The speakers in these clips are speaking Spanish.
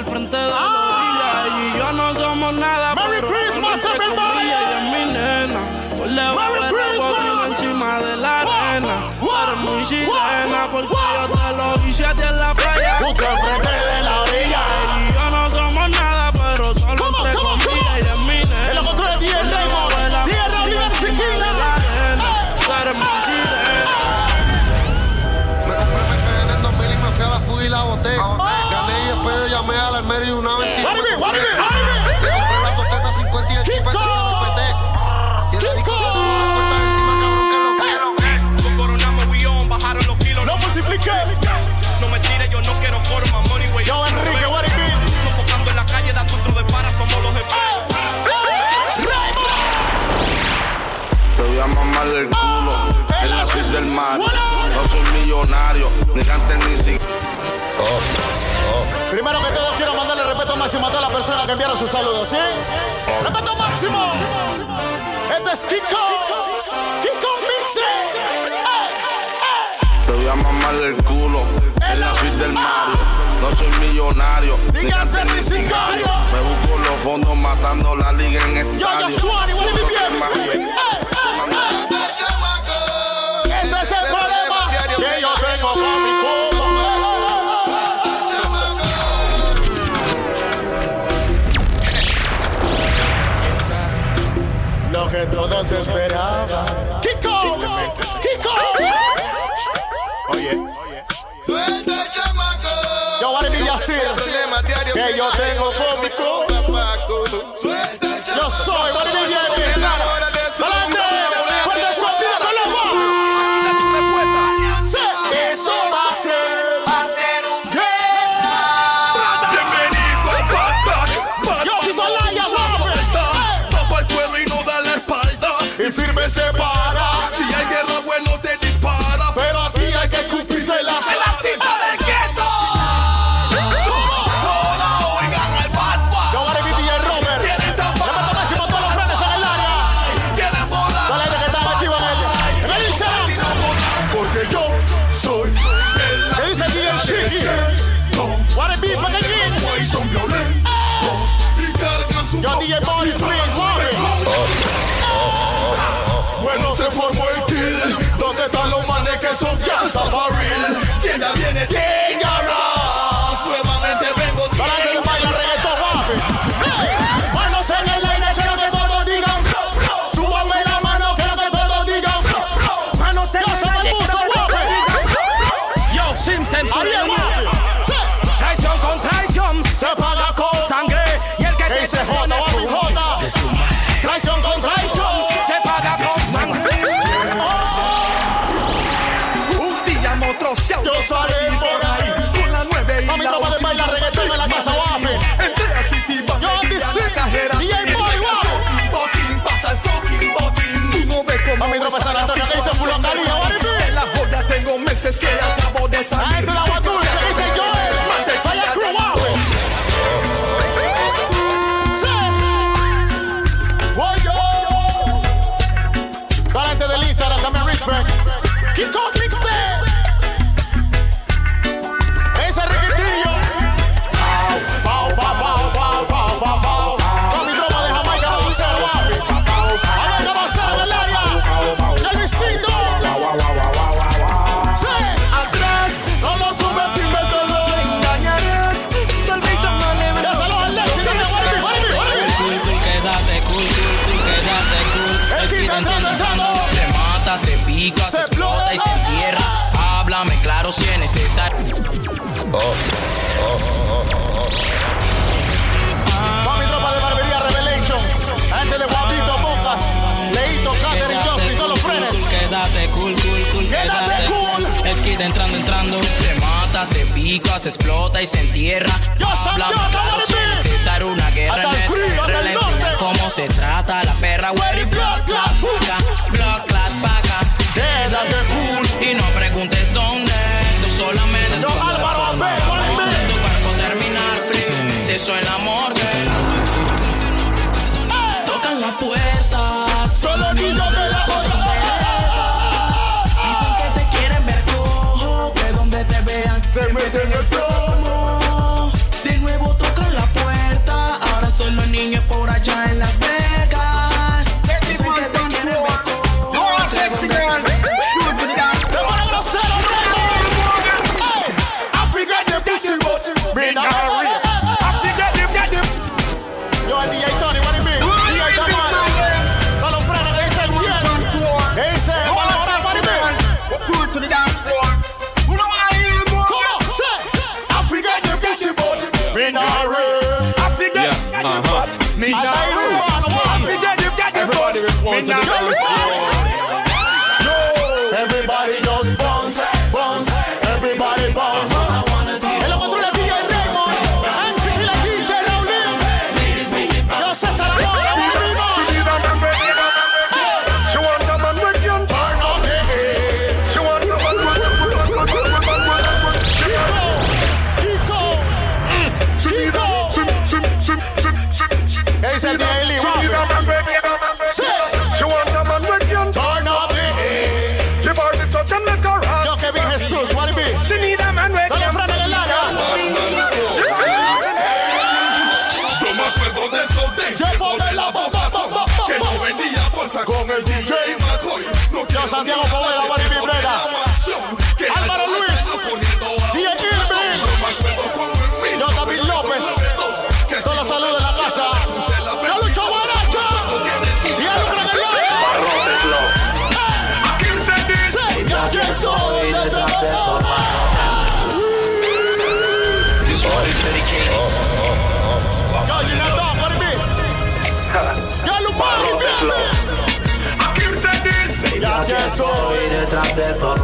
al frente ni ni si. Oh, oh. Primero que todo quiero mandarle respeto máximo a todas las personas que enviaron sus saludos, ¿sí? Oh. ¡Respeto máximo! Este es Kiko, Kiko Mixe. ¡Eh, eh! Te voy a mamar el culo en la suite del Mario. No soy millonario. Díganse ni sicario. Me busco los fondos matando la liga en el Yo, yo, Suárez, nos esperaba. Kick off, kick off. Oye, oye. Suelta el chamaco. Yo voy a decir así. Que yo tengo Suelta el chamaco. Yo soy,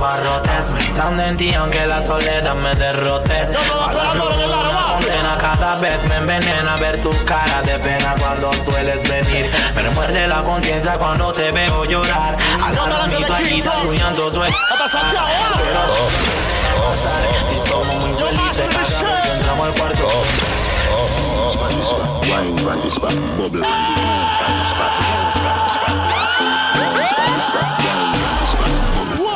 de estos barrotes Pensando en ti aunque la soledad me derrote condena cada vez me envenena ver tu cara de pena cuando sueles venir Me remuerde la conciencia cuando te veo llorar Agarra mi toallita, Santiago, hola. Si somos muy felices cada vez que Michelle. entramos al cuarto wine the spot, bubble the spot, spot. Spot spot, spot,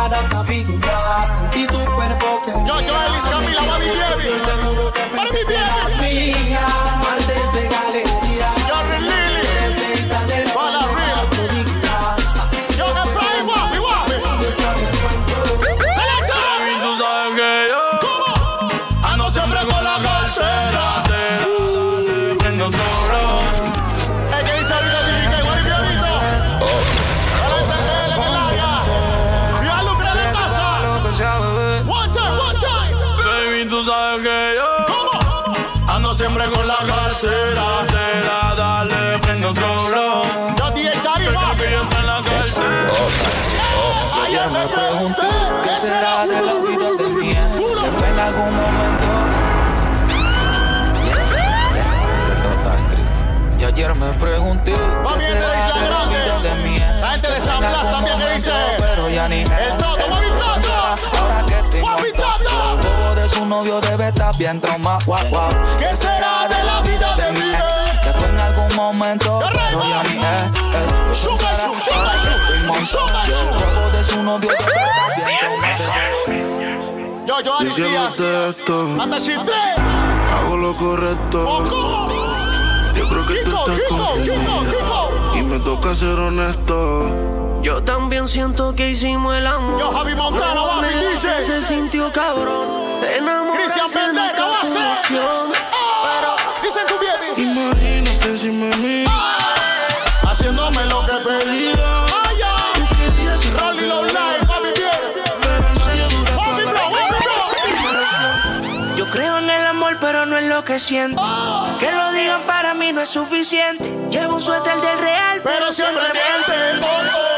picadas naviguras. Sentí tu cuerpo que. Yo, yo, Elis Camila, mami, bien. Mami, bien. Guau. ¿Qué será de la vida de mi ex? Que fue en algún momento De Pero ya ni es. Sugar, El bobo de su novio bien Yo, yo, Alex Díaz. esto, Hasta Chitre. hago lo correcto. Foco. Yo creo que tú estás Kiko, Kiko, confundida. Kiko. Y me toca ser honesto. Yo también siento que hicimos el amor. Yo, Javi Montana, Pero Babi, me DJ. Se sintió cabrón. Cristian Vendetta, va a ser. Ah, Dicen tu baby. Imagínate encima de mí. Haciéndome lo que pedí. Ay, Low papi, bien. Papi, bro. Yo creo en el amor, pero no en lo que siento. Que lo digan para mí no es suficiente. Llevo un suéter del real, Pero siempre miente. ¿Cómo?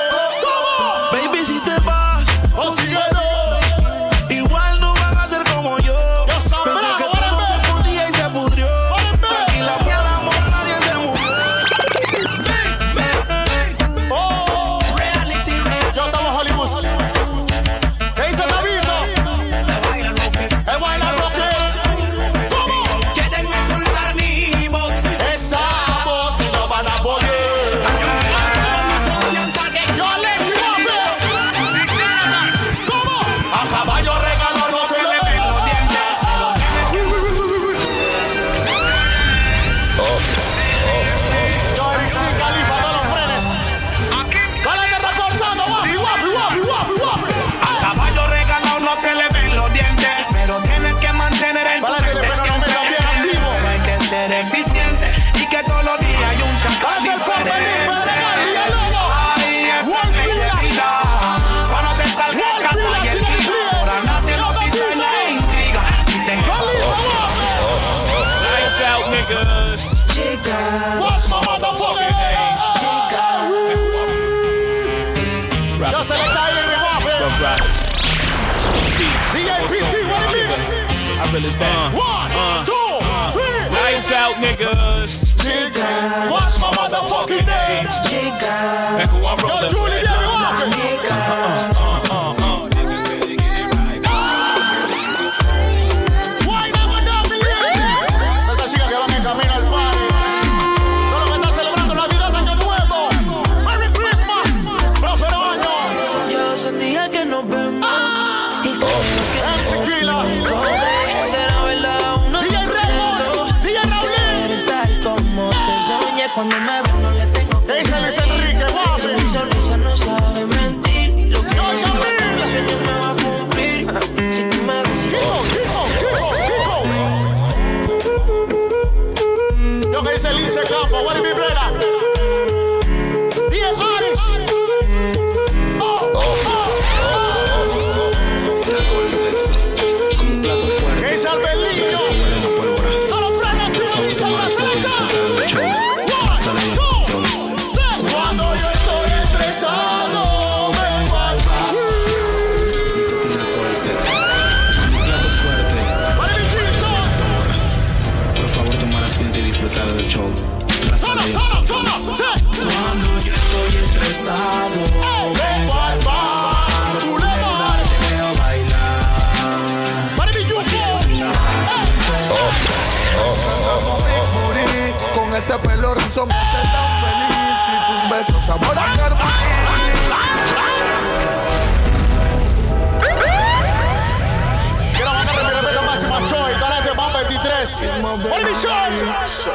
Be, Choi?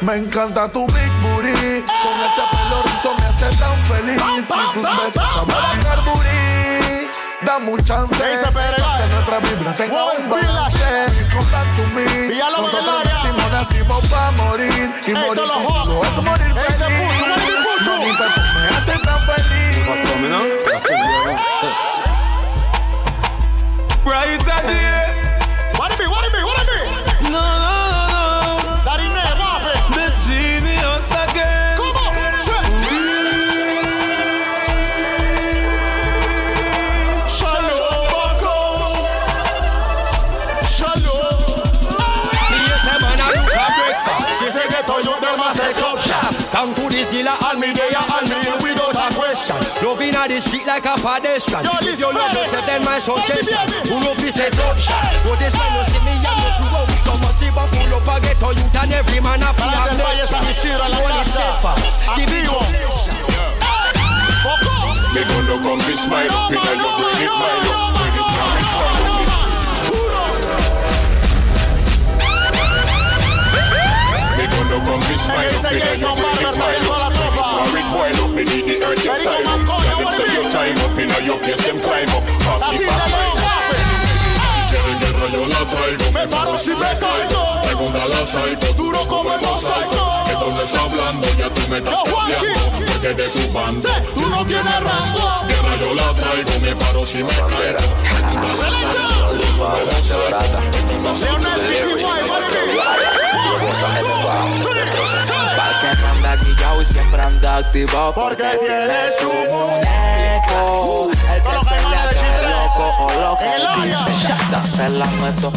Me encanta tu big booty. Con ese pelo rizo me hace tan feliz. Y tus besos sabor a carburí. Dame un chance. Que nuestra vibra tenga un balance. Please come back to me. Nosotros nacimos, nacimos pa' morir. Y morir contigo es morir ¿Qué dice feliz Yo. mi cuerpo me hace tan feliz. Brighter day. Loving on the street like a pedestrian. Yo, If this you love Paris. yourself, then my suggestion. Baby, baby. Who know fi set up shop? Notice when you see me, I'm not too old. So must see but full up a ghetto youth and every man a feel Para del Valle San Isidro, la Holy casa. steadfast. Give it Activo. Poco. Me gonna come be smile up in your brain, it mine up. When it's coming from Me gonna come be smile Ese up in Jason your brain, Barber it mine también con la up. Historic boil up, me need the earth inside up. Them it your time up in your face, them climb up. Pass La me back, yo la traigo. Me paro si me caigo. Segunda la psycho, Duro como el mosaico. Esto no es hablando, ya tú me estás. Juanquis. Porque de tu bando. Sí, tú no tienes rango. Guerra yo la traigo, me paro si me caigo. Leonel Ricky White, what it be? Para que no anda guillao y siempre anda activado Porque tiene su muñeco. El que se le Chitre. loco o loco. El área. dice, "Shata, se la meto.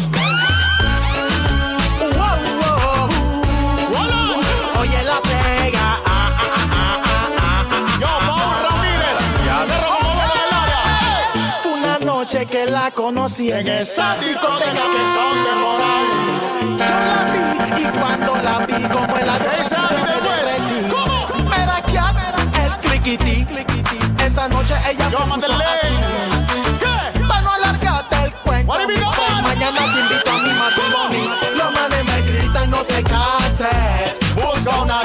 Oye la pega. Yo, Paul Ramírez. Cerro como bola del área. Fue una noche que la conocí En esa discoteca que son de moral. Yo la vi y cuando la vi como en la. ¿Cómo? Era que el cliquití, Esa noche ella Yo, me puso así. ¿Qué? Para no alargarte el cuento. Mañana te invito a mi matrimonio. Los manes me gritan, no te cases. Busca una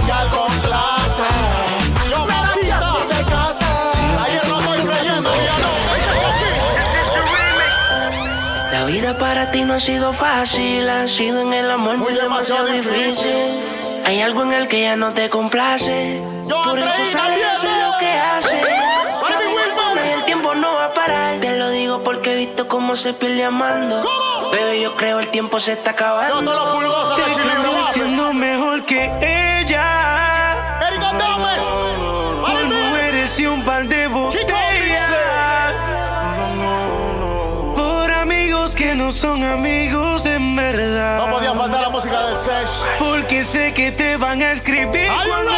para ti no ha sido fácil, ha sido en el amor muy Muy demasiado demasiado difícil. Hay algo en el que ya no te complace. Yo, Por eso sale y hace lo que hace. Y el tiempo no va a parar. Te lo digo porque he visto cómo se pierde amando. ¿Cómo? Bebé, yo creo el tiempo se está acabando. Yo, de Chile, Conociéndome porque amigos en verdad. No podía faltar la música del Sesh. Porque sé que te van a escribir cuando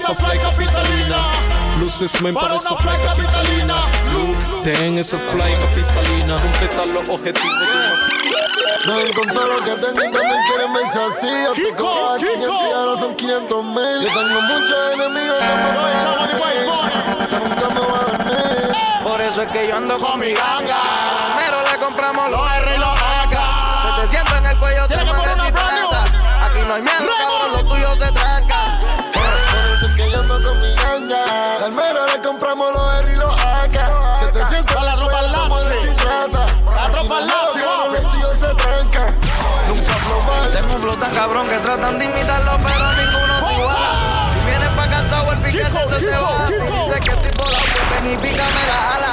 esa fly capitalina. Luces men Para esa fly fly capitalina. Look, ten esa fly capitalina. Completa los objetivos Ven con todo lo que tengo y también quieren verse así. Yo te cobraba Kiko. 500 y ahora son 500 mil. Yo tengo muchos enemigos que me Boy. que nunca me voy a dormir. Por eso es que yo ando Con mi ganga. Pero le compramos Los cabrón que tratan de imitarlo, pero ninguno se iguala. Si vienes pa' cansado, el piquete se te va. Si dices que estoy volado, pues ven y pícame la ala.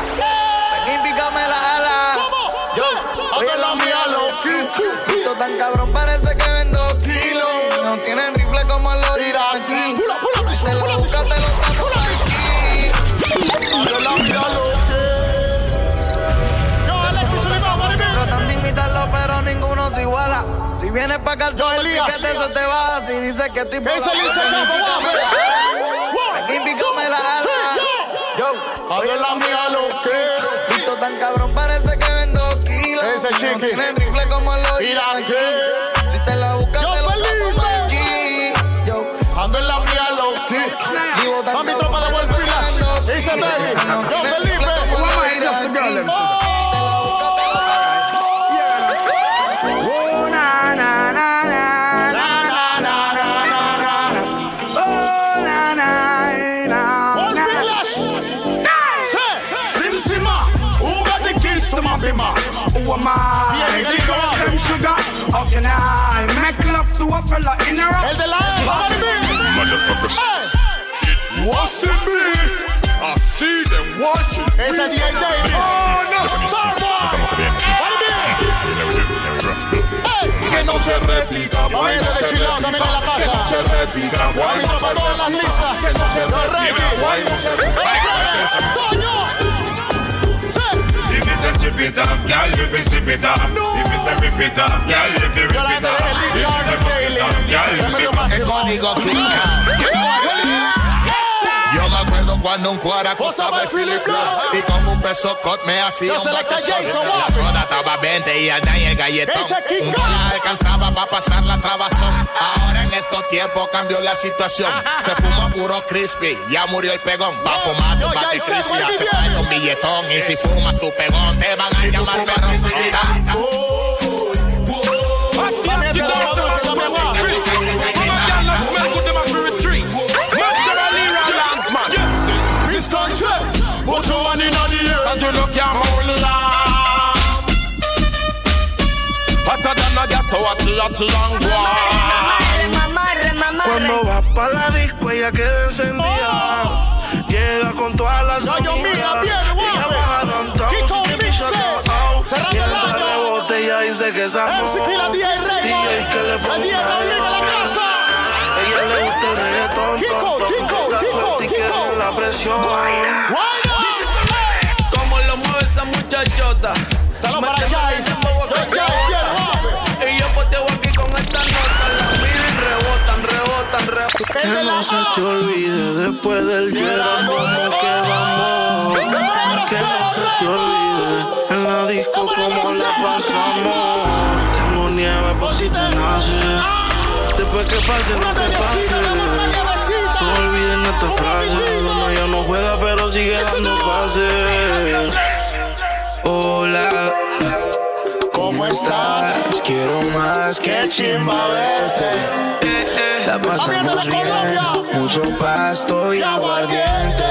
El piquete se te baja. Si dices que estoy Ese y Capo, pícame guapo. la Yo, la mía lo que. Esto tan cabrón parece que vendo kilos. Ese chiqui. No tienen rifle como. In a? El de la E, what it mean? Motherfuckers. Hey. What's in me? I see them watching. Ese es DJ Davis. Oh, no. Que no se repita. Oye, ese de Chilao también en la Que no casa. se repita. Guay, no para todas las listas. Que no se repita. Guay, no se repita. rip it off, girl, if you strip it off. No. If you say rip it off, girl, if you rip it off. If you say rip it off, girl, if you rip it off. Everybody go clean. Cuando un cuara costaba el Philip Y con un peso cot me hacía Yo un. Jason La soda estaba 20 y el y el galletón. Un dólar alcanzaba para pasar la trabazón. Ahora en estos tiempos cambió la situación. Se fuma puro crispy, ya murió el pegón. Va a fumar tu hice, crispy Hace falta un billetón. Y si fumas tu pegón te van a llamar perro so hot, hot, long Cuando va pa' la disco ella queda encendida Llega con todas las yo, amigas mira, bien, Ella baja downtown. Cerrando el año. botella y dice que es amor MC Kila, DJ Raymond. DJ que le ponga DJ Raúl en la casa. Ella le gusta el reggaetón Kiko, tonto. Kiko, La Kiko, Kiko. la presión Como lo mueve esa muchachota. Salud para Que no se te olvide después del hielo como quedamos. Que no se te olvide en la disco como la pasamos. Tengo nieve por si te nace. Te después que pase lo que pase. No olviden esta frase. Donde ella no juega, pero sigue dando pases. Hola. ¿Cómo estás? Quiero más que chimba verte. La pasamos bien, mucho pasto y aguardiente.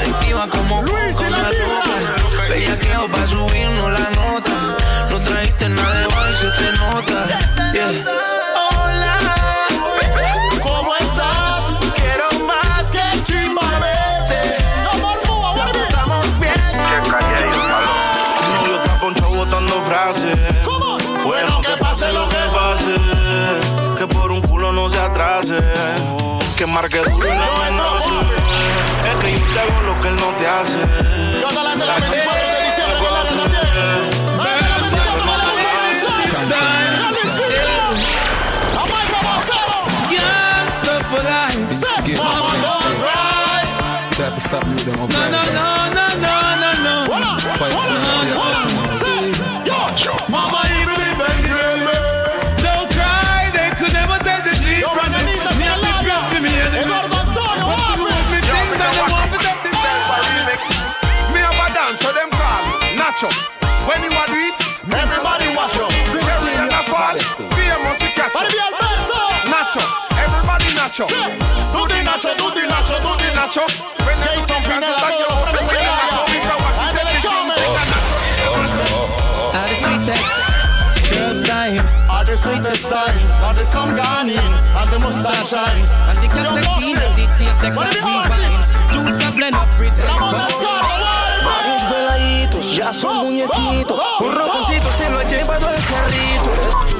Adictiva como con la ropa. Bella que pa' subirnos la nota. No trajiste nada de baile, se te nota. Yeah. prazer nacho. Do the nacho, do the nacho, do the nacho. When they do some friends like you, open with the nacho. It's a what he said, chicken, chicken, nacho. Are the sweetest girls time. Are the sweetest time. Are the sun gone in. And the mustache shine. And the cassette and the tape that we wine. Juice a blend up with Varios veladitos ya son muñequitos. Un rotoncito se lo ha llevado el carrito.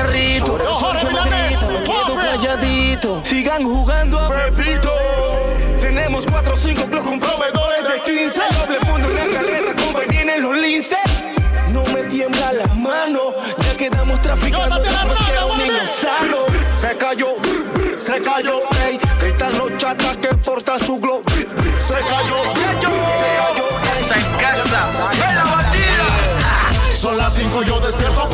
Carrito. Jorge me quedo calladito. Sigan jugando a Pepito. Tenemos 4 o 5 clubs con proveedores de 15. Doble fondo, una carreta, como vienen los linces. No me tiembla la mano, ya quedamos traficando después que un. Se cayó, se cayó, ey. Gritan los chatas que portan su glow. Se cayó, se cayó. Está en casa, la batida. Son las 5 yo despierto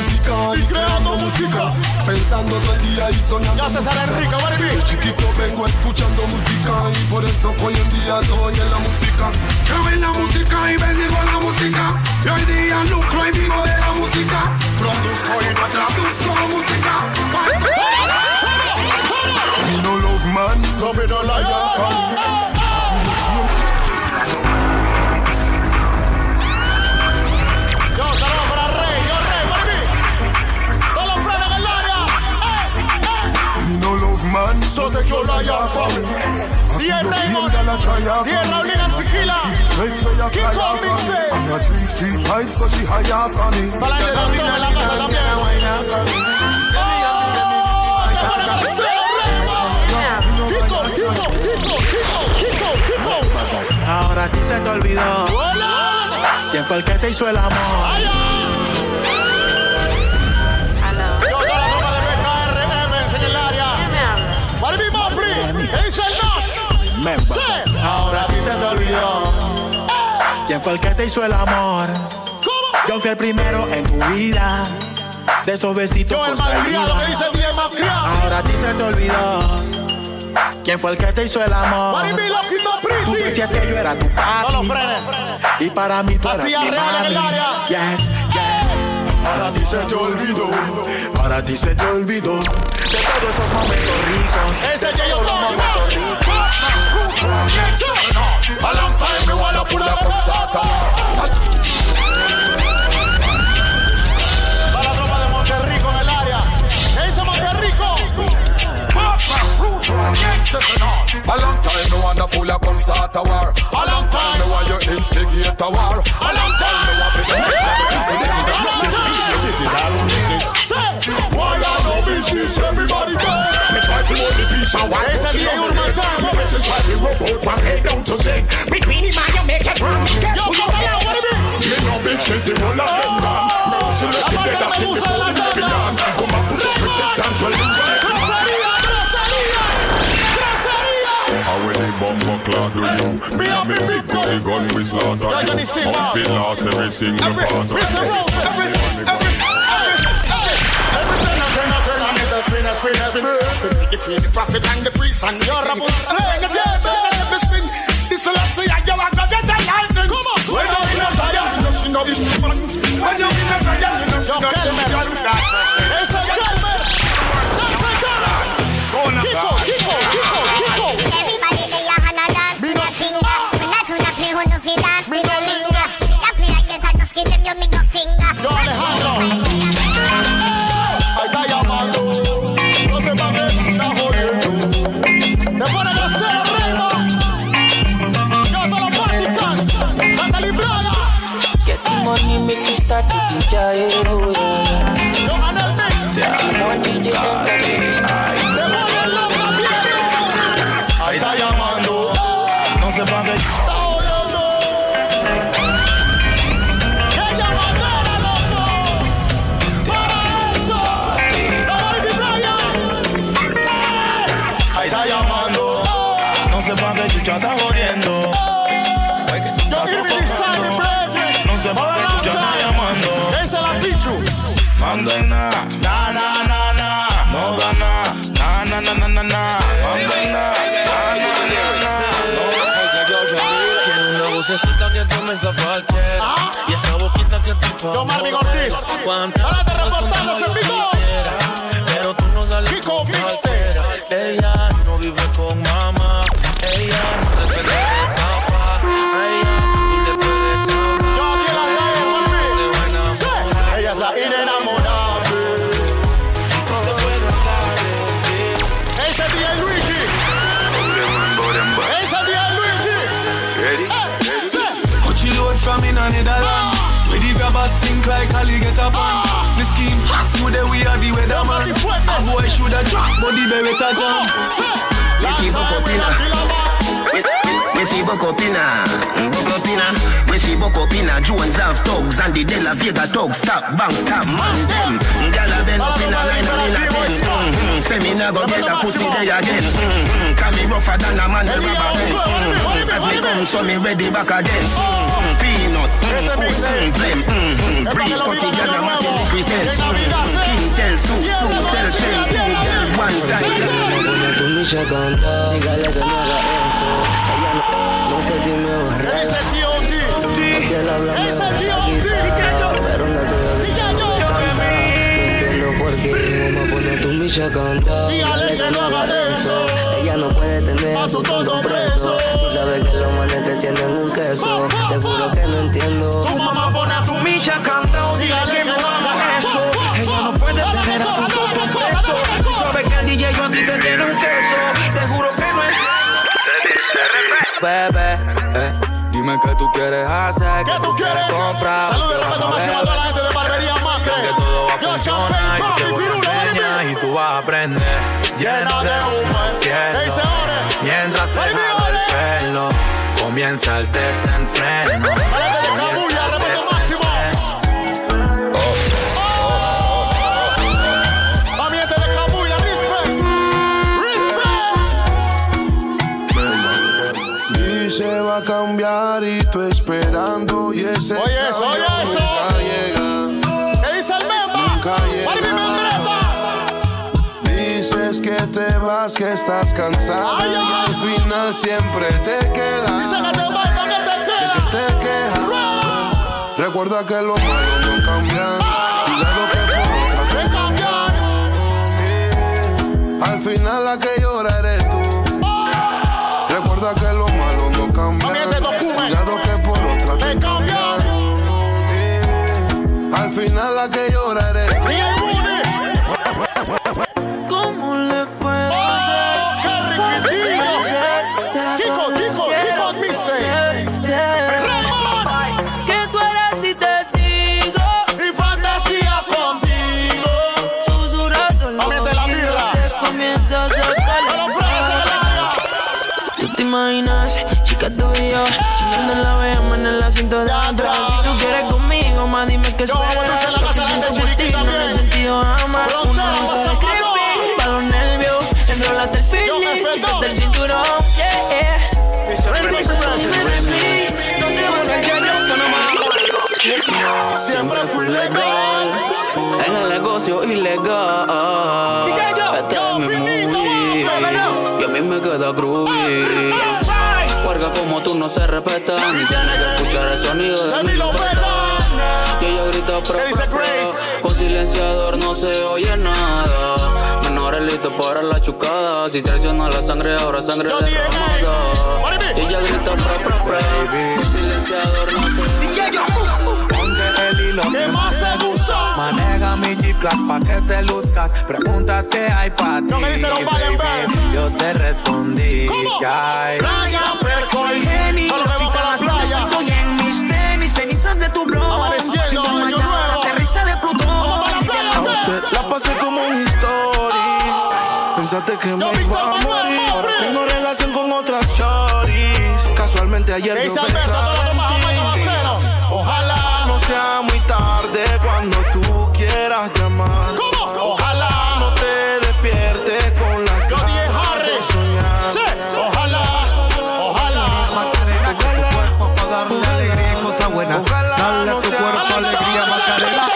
música y creando música Pensando todo el día y soñando Ya César. Enrique, baby. De chiquito vengo escuchando música Y por eso hoy en día estoy en la música. Creo en la música y bendigo la música. Y hoy día lucro y vivo de la música. Produzco y no traduzco música. Me no love man So like So te quiero la yafa. Diez Raymond. Diez Raúl en Siquila. Keep on mixing. I'm not three street fight, so she high up on me. Kiko, Kiko, Kiko, Kiko, Kiko, Kiko. Ahora a ti se te olvidó. ¿Quién fue el que te hizo el amor? Es el. Memba. Sí. Ahora a ti se te olvidó. ¿Quién fue el que te hizo el amor? Yo fui el primero en tu vida. De esos besitos Yo, el malcriado que dice día malcriado. Ahora a ti se te olvidó. ¿Quién fue el que te hizo el amor? Tú decías que yo era tu papi. No lo frenes. Y para mí tú eras mi en el mami. Yes, yes. Ahora a ti se te olvidó. Ahora a ti se te olvidó. De todos esos momentos ricos. Ese que yo los momentos ricos. A long time me wanna pull up and start chest and. A long time no one a fool a come start a war. A long time no one you instigate a war. A long time no one people Why I no business? Everybody go. Me try to hold the peace and why is it the my time? Me try to rub out from head down to sink. Between him and you make it wrong. Yo, come on, what? Me no bitches, the whole of them gone. Oh, Me select the dead, I think the fool on. Come up with some resistance, well, you're how when the bumper clock do you? Me and me big gun, the gun we slaughter you. How we lost every single part of you. Roses. Every turn, I turn, I turn, I make the spin, I spin, I spin. Between the prophet and the priest and Yo, Rapunzel, When the yeah, devil baby. ever spin, this will say, I you are gonna get a lightning. Come on. When you in a Zion, you know she know the fun. When you in a Zion, you know she know the Kelmer. Jairo, yeah. Yo, Marvin Ortiz. Cuántas Ahora te cosas tú reportamos no en vivo. Think like Ali get up on. The scheme hot today we are the weatherman. A boy shoulda drop, but the beretta jam. Last see time Boko we Pina. a killer man. We see Boko Pina, Boko Pina. We see Boko Pina. Jones have thugs and the De La Vega thugs. Stop, bang, stop, man them. Gyal a bend up in a line and in a ten. Mm-hmm. Say me nah go get a pussy there again. Mm-hmm. Can me rougher than a man never back then. Mm-hmm. As me come, so me ready back again. Mm-hmm. Peanut. Blem, tu. Dígale que no haga eso. Ella no, no sé si me va a Ese Ese. Pero no te entiendo por qué pone tu micha. Dígale que no haga eso. Tonto tonto preso. Si sabes que los manes te tienen un queso. Te juro que no entiendo. Tu mamá pone a tu micha cantado. Dígale que no haga eso. Ella no puede tener a tu tonto preso. Si sabes que el DJ yo a ti te tiene un queso. Te juro que no entiendo. Bebé, eh, dime qué tú quieres hacer, ¿Qué tú quieres? comprar. Saludos te respeto máximo a toda la gente de Barbería Macre. Que todo va a Yo, funcionar Champagne, y te voy a enseñar y tú vas a aprender. Lleno de humo el cielo. ¿Qué dice Ore? Mientras te jalo el pelo, comienza el desenfreno. Comienza el respeto máximo. A mi gente de Cabulla, respect. Respect. Dice va a cambiar y tú esperando y ese Oye eso, oye te vas, que estás cansado Ay, y ay. al final siempre te quedas. Dice que te falta, que te queda. te quejas. Recuerda que los malos no cambian. Cuidado que por otra te cambian. Eh, Al final la que llora eres tú. Recuerda que los malos no cambian. Cuidado que por otra te cambian. Eh, Al final la que llora eres tú. Fui legal en el negocio ilegal. Este es mi movie y a mí me queda groovy. Porque como tú no se respetan, tienes que escuchar el sonido de mi lopeta. Y ella grita pro, pro, pro. Con silenciador no se oye nada. Menores listos para la chucada. Si traiciona la sangre, ahora sangre derramada. Y ella grita pro, pro, pro. Con silenciador no se oye nada. Hilo ¿Qué más se gusta? Maneja mi Jeep Class pa' que te luzcas. Preguntas que hay pa' ti. No me dice los Valen. Yo te respondí que hay. Playa, perco y Jenny, Todo lo que va para la playa. Estoy en mis tenis, cenizas de tu blog. Amaneciendo, año mañana, nuevo. aterriza de Plutón. Vamos para la playa, A usted la pasé como un story. Pensaste que me iba a morir. Ahora tengo relación con otras shorties. Casualmente ayer ¿Qué yo que pensaba en ti. Cuando tú quieras llamar. ¿Cómo? Ojalá. No te despiertes con la Harry. de soñar. Sí, ojalá. Ojalá. Macarena, que tu cuerpo darle alegría y cosas buenas. Ojalá Dale a tu sea cuerpo alegría, Macarena.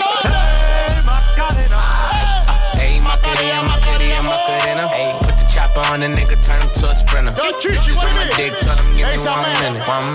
On the nigga, turn him to a sprinter. Yo, Chichi, Bitches what on my dick, tell him give me one minute. One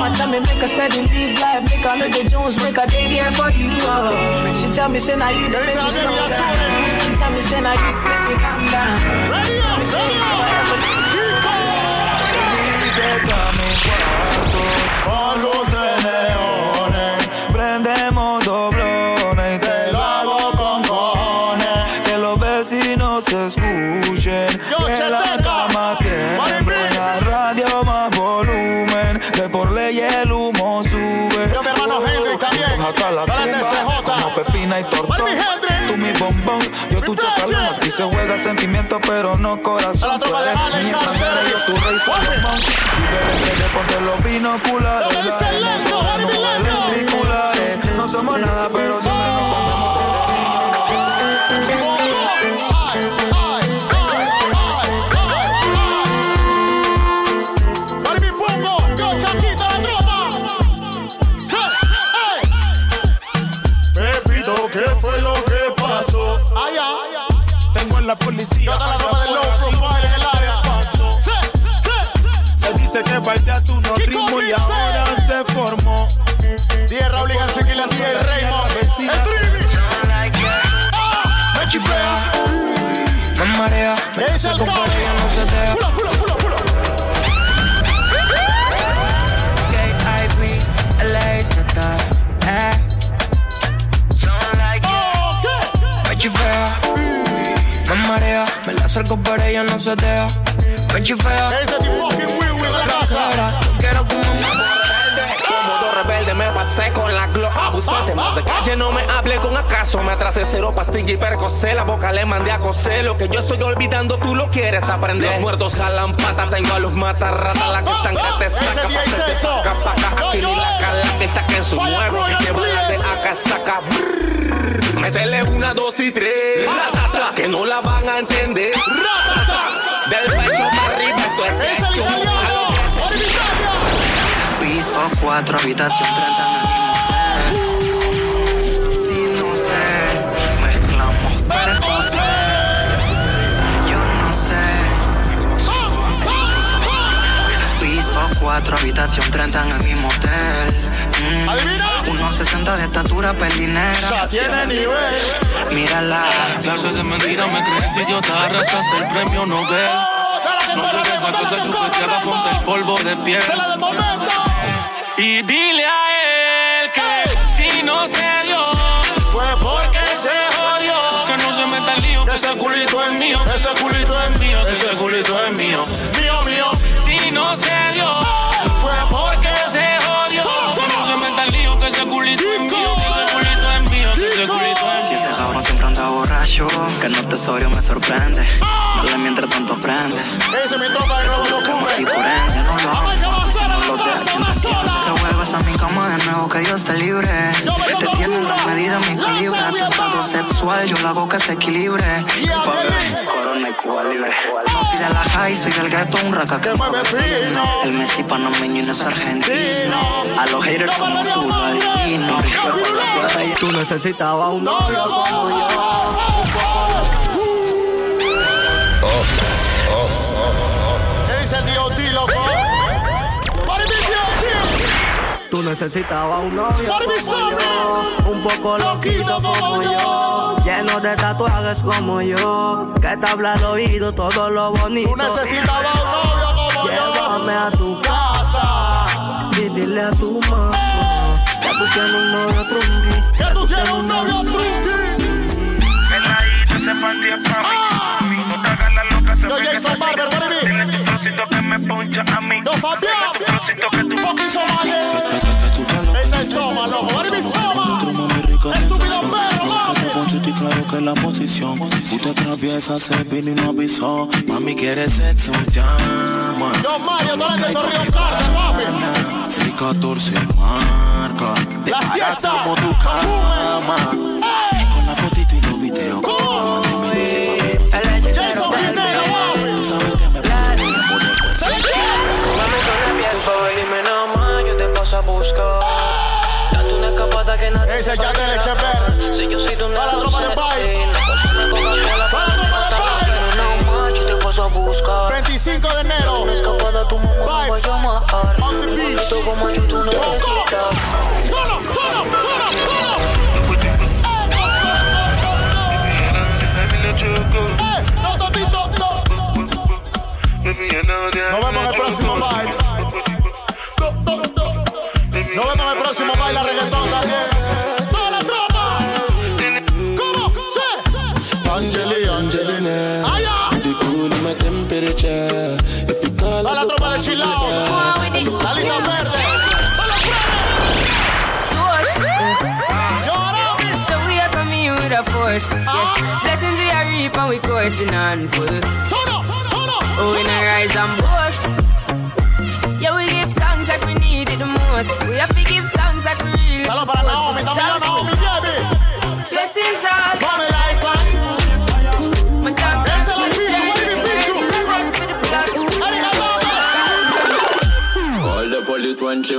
Yo, David Antonio. Time me make a steady live life, make a little Jones, make a day there for you. Oh. She tell me, say now you the There is baby a slow down. She tell me, say now you make me calm down. Ready up, ready up. Con luz de neones, prendemos doblones y te lo hago con cojones. Que los vecinos se escuchen, Yo, que la y tortón. Tú mi bombón, yo tu chacalón. Aquí se juega sentimiento, pero no corazón. Tú eres mi extranjera, yo tu rey Salomón. Vive de ponte los binoculares. No somos nada, pero siempre nos comemos desde niños. La policía. Yo la ropa del low profile en el área. Sí, sí. Se dice que baila tu no ritmo y ahora se formó. Tierra obliga al Sequila, DJ Raymond. El Trivi. Me chifea, me marea, me Es el saco por Cádiz. ella, no se deja. Acerco por ella, no se deja. Me chifea, Ese fucking la casa. quiero rebelde me pasé con la glow abusante Más de calle no me hable con acaso. Me atrasé cero pastilla y percocé La boca le mandé a coser. Lo que yo estoy olvidando tú lo quieres aprender. Los muertos jalan pata Tengo a los matarratas La que sangre te saca pa' que te saca pa' acá. Aquí ni la cala que saquen su nuevo Que baila de please. acá saca. Métele una, dos y tres. Que no la van a entender. Del pecho para arriba esto es hecho. Piso 4, habitación 30 en el mismo hotel. Si no sé, mezclamos precoces. Yo no sé. Piso 4, habitación 30 en el mismo hotel. Mm, Adivina. 1.60 de estatura, pelinera. Ya tiene nivel. Mírala. Clases de mentira me crees idiota, arrasas el premio Nobel. No llegues a cosa chupeteada, ponte el polvo de piel. Y dile a él que si no se dio, Fue porque se jodió. Que no se meta el lío, que ese culito es mío. Ese culito es mío, que ese culito es mío. mío, mío. Si no se dio, fue porque se jodió. Que no se meta el lío, que ese culito es mío. Que ese culito es mío, que ese culito es Si mío. ese cabrón siempre anda borracho, que no te sobrio me sorprende. Dale mientras tanto aprende. Ese es mi topa que Dios te libre. Te dura. la medida, mi calibre. Tu estado sexual, yo lo hago que se equilibre. Corona y Cuba libre. No soy de la high, soy del ghetto, un raca que mueve fino. El Messi panameño y no es argentino. A los haters como tú lo adivino. Tú necesitabas un novio como yo. ¿Qué dice el D.O.T., Tú necesitabas un novio como yo, un poco loquito como yo, lleno de tatuajes como yo, que te habla al oído todo lo bonito. Tú necesitabas un novio como yo. Llévame a tu casa y dile a tu mamá que tú tienes un novio trunqui. Que tú tienes un novio trunqui. ese panty es pa' Ah. mí. No te hagas la loca, ve que me poncha a mí. Yo Fabián. Tu flowcito que tú Fucking Somali. Ese es Soma, loco. Para mi Soma. Estúpido perro, mami. claro que la posición Tú te atraviesas, se vino y no avisó Mami quiere sexo, llama Yo Mario, no le tengo Río Carter, papi. 614 marca Te La siesta. como tu cama buscar. Date una escapada que nadie Ese ya te le. Si yo soy de Toda la tropa de a buscar. 25 de enero. Una escapada tu mamá va a Vibes. llamar. On the beach. Tú como yo tú necesitas. No. Nos vemos en el próximo Vibes. Nos vemos en el próximo baile reggaetón también. Toda la tropa. ¿Cómo? Sí. Angeli, Angeline Allá. The cool in my temperature If you call Toda la tropa de Chilao. La lista verde. Lloramos. So we are coming with a force. Ah. Yeah. Blessings we are reap and we coursing on full. Tono, tono. Oh, we not rise and boast. Yeah, we give thanks like we need it the most. We have all I the police when she.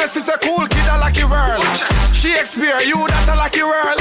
Yes, is a cool kid, a lucky world. She Shakespeare, you that a lucky world.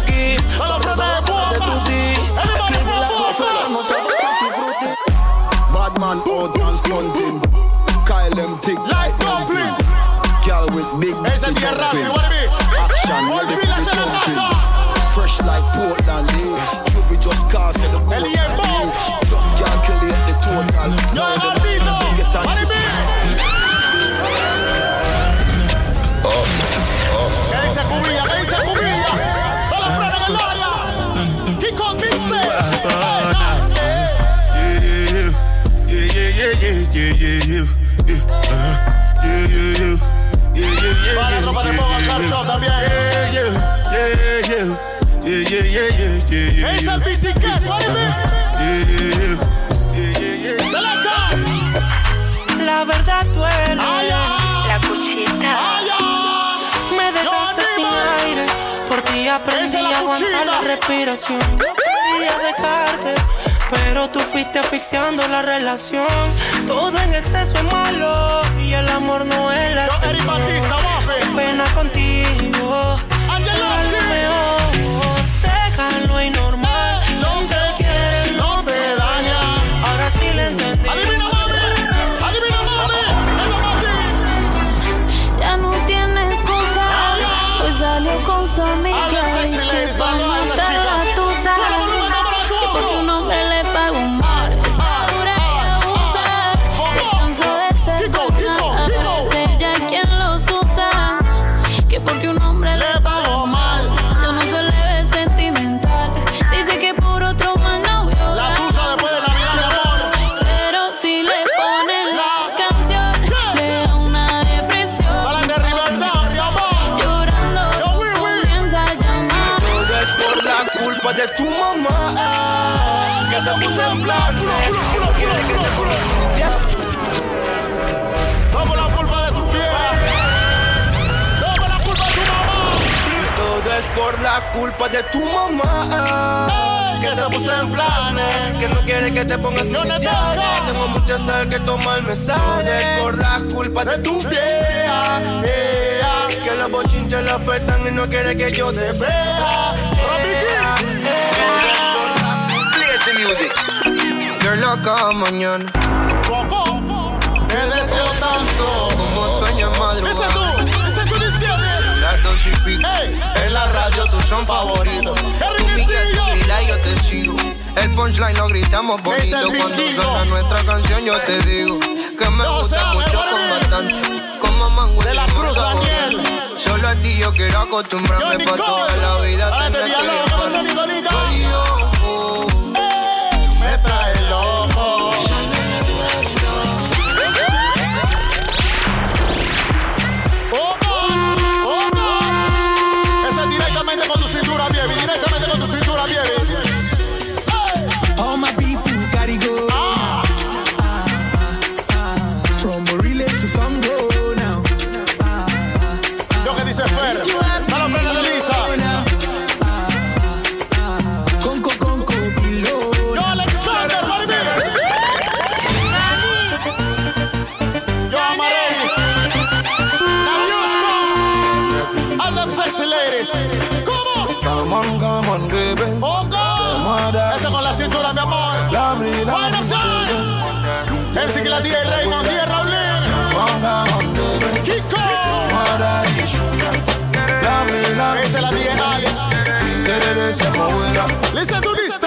cookie. A la Badman stunting. Kyle them tick dumpling. Girl with big jumping. Action ready for the jumping. Fresh like Portland news. Juvie just cars in the boat. Just calculate the total. Now the man get on the Up, up. Ese Para la tropa de Boba Club Show también. La verdad duele. La cuchita. Me dejaste sin aire. Por ti aprendí a aguantar la respiración. No quería dejarte. Pero tú fuiste asfixiando la relación. Todo en exceso es malo. Y el amor no es la excepción. Qué pena contigo. Culpa de tu mamá. Que se puso en planes. Que no quiere que te pongas No toca. Tengo mucha sal que tomar me sale. Es por la culpa de tu vieja. Que los bochinches le afectan y no quiere que yo te vea. vea, vea. Play the music. You're loca mañana. Foco. Te deseo tanto. Como sueño en madrugada. Son favoritos. Y yo te sigo. El punchline lo gritamos bonito cuando suena nuestra canción. Yo te digo que me gusta mucho con bastante. Como mango De la Cruz. Solo a ti yo quiero acostumbrarme Yo, pa' Nicole. toda la vida. woman, baby. Oh, God. Esa con la cintura, mi amor. Lovely, lovely, time. El sigla y no tierra, Kiko. Lovely, lovely. Esa es la Listen to this,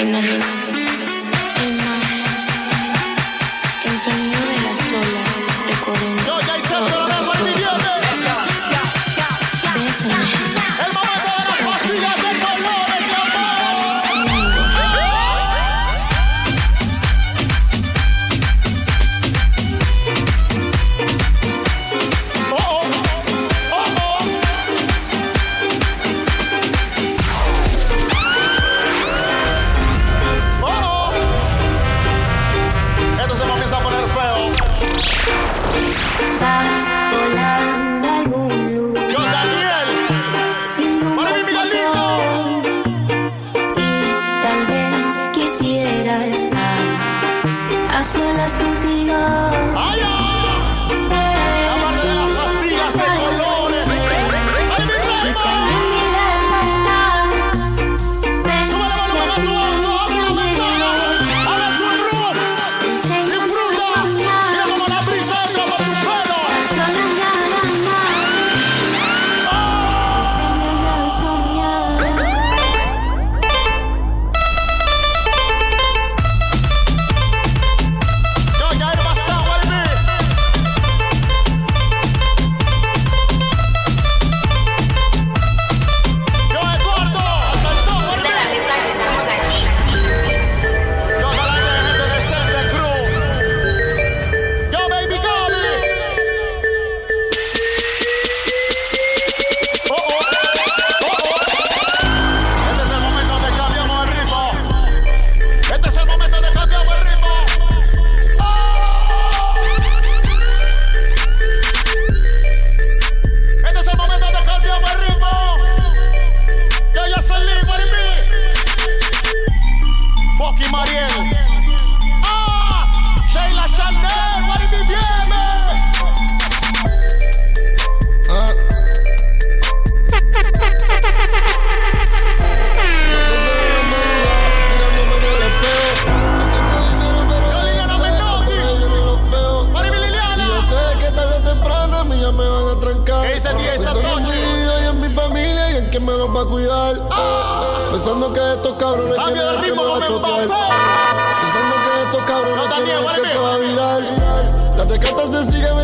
Carolina. cabrones Cambio de ritmo con Mbappé. Pensando que estos cabrones quieren que se va a viral. Las tecatas te siguen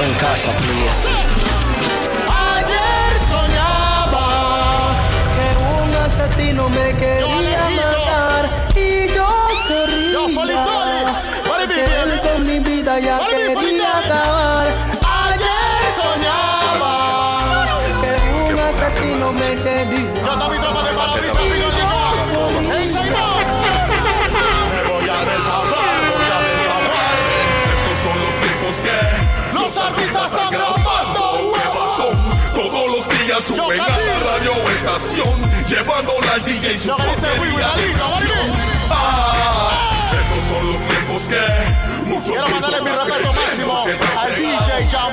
Don't call please. estación, llevándola al DJ y su Ah, estos son los tiempos que mucho Quiero mandarle mi respeto máximo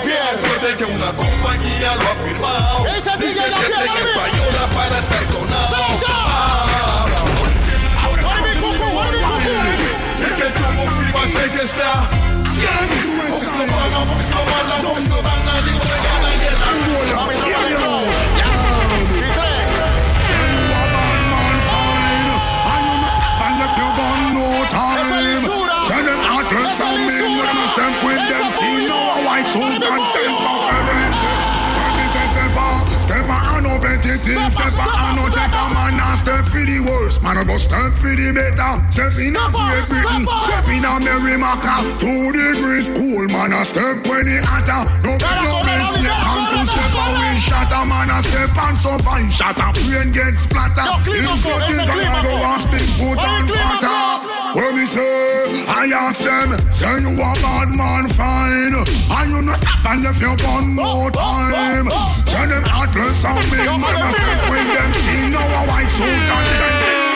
DJ que una compañía lo ha firmado. Para estar sonado. Step step I know step a man and step for the worst. Man, I go step for the better. Step in a Great Britain, step in a Merrimaca. Two degrees cool, man, I step when it hotter. Don't make no mistake, Step on, step away shatter. Man, I step and survive shatter. Brain gets splatter. Him foot is gonna go and speak foot and fatter. When me say, I ask them, say you a bad man fine. And you no stop and left your one more time. Say them and big Yo, man a step with them team now a white suit and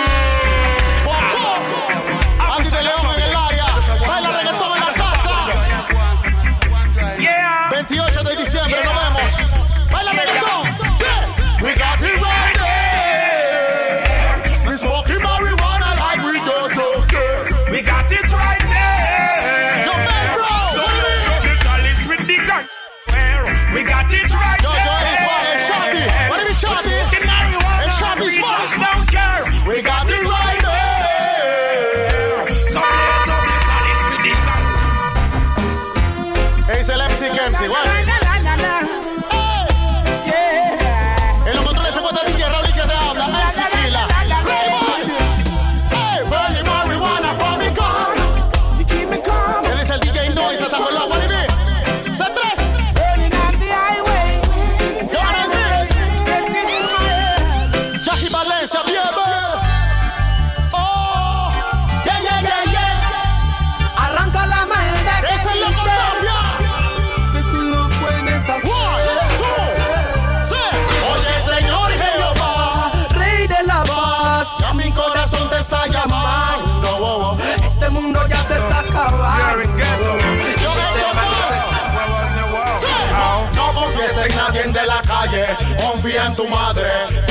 Confía en tu madre.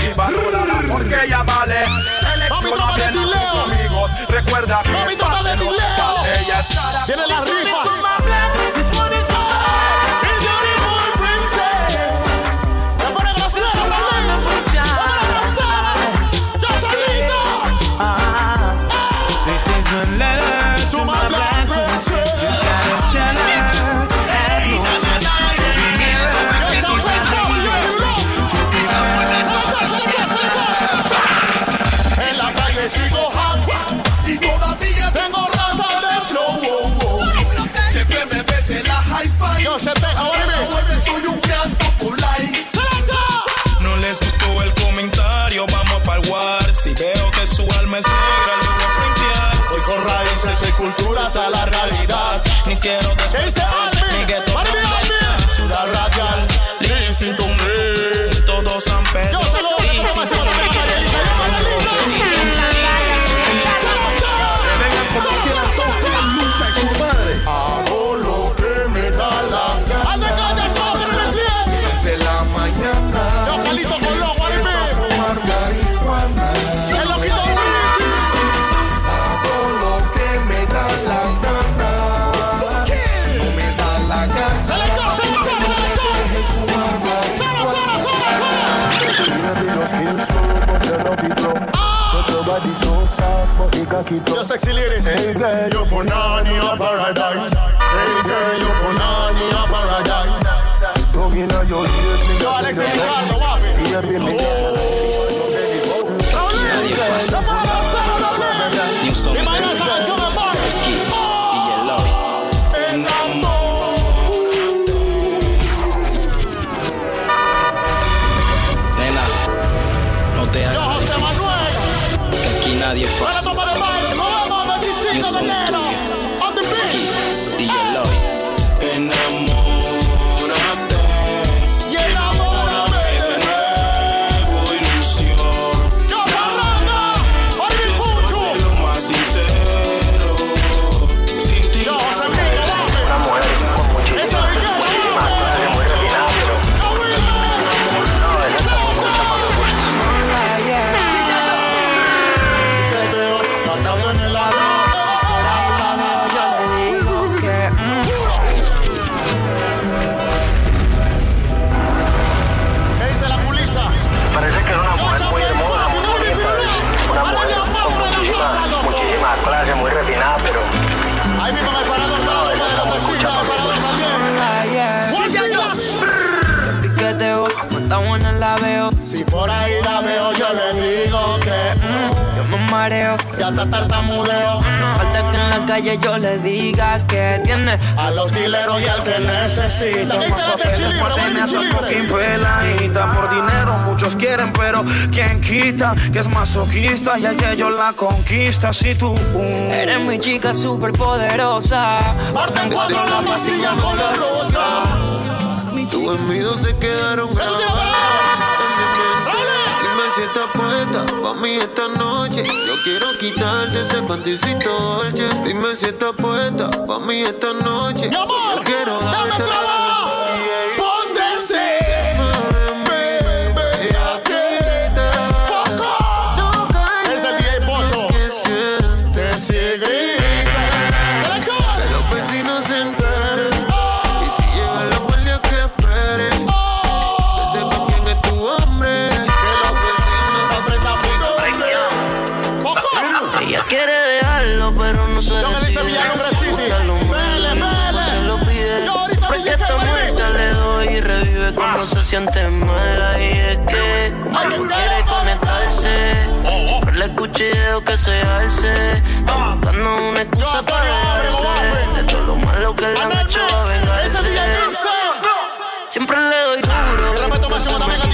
Y valórala porque ella vale. Selecciona bien a tus amigos. Recuerda que Mami, tropa de Ella estará. Vienen las This one is rifas. Y culturas a la realidad Ni quiero ¿Qué dice despertar, ni Marvin, Alvin. Ciudad radial, listen soft, but they cock it up. Just sexy ladies. Hey girl, a paradise. Hey girl, your punani a paradise. Tongue inna your ears, me got it. Here, baby, me got it. Somebody. breakfast. Calle yo le diga que tiene. A los dileros y al que necesita. Más papeles fucking peladita Por dinero muchos quieren pero ¿quién quita? Que es masoquista y el que yo la conquista Si tú uh, Eres mi chica súper poderosa. Parten cuatro la pastilla color rosa. Tus envidios se quedaron grabados en mi mente. Dime si estás puesta pa' mí esta noche. Quiero quitarte ese panticito dolce. Dime si estás puesta pa' mí esta noche. Mi amor, Yo quiero dame darte trabajo. Que se alce. Está buscando una excusa para dejarse de todo lo malo que le han hecho a vengarse. Siempre le doy duro.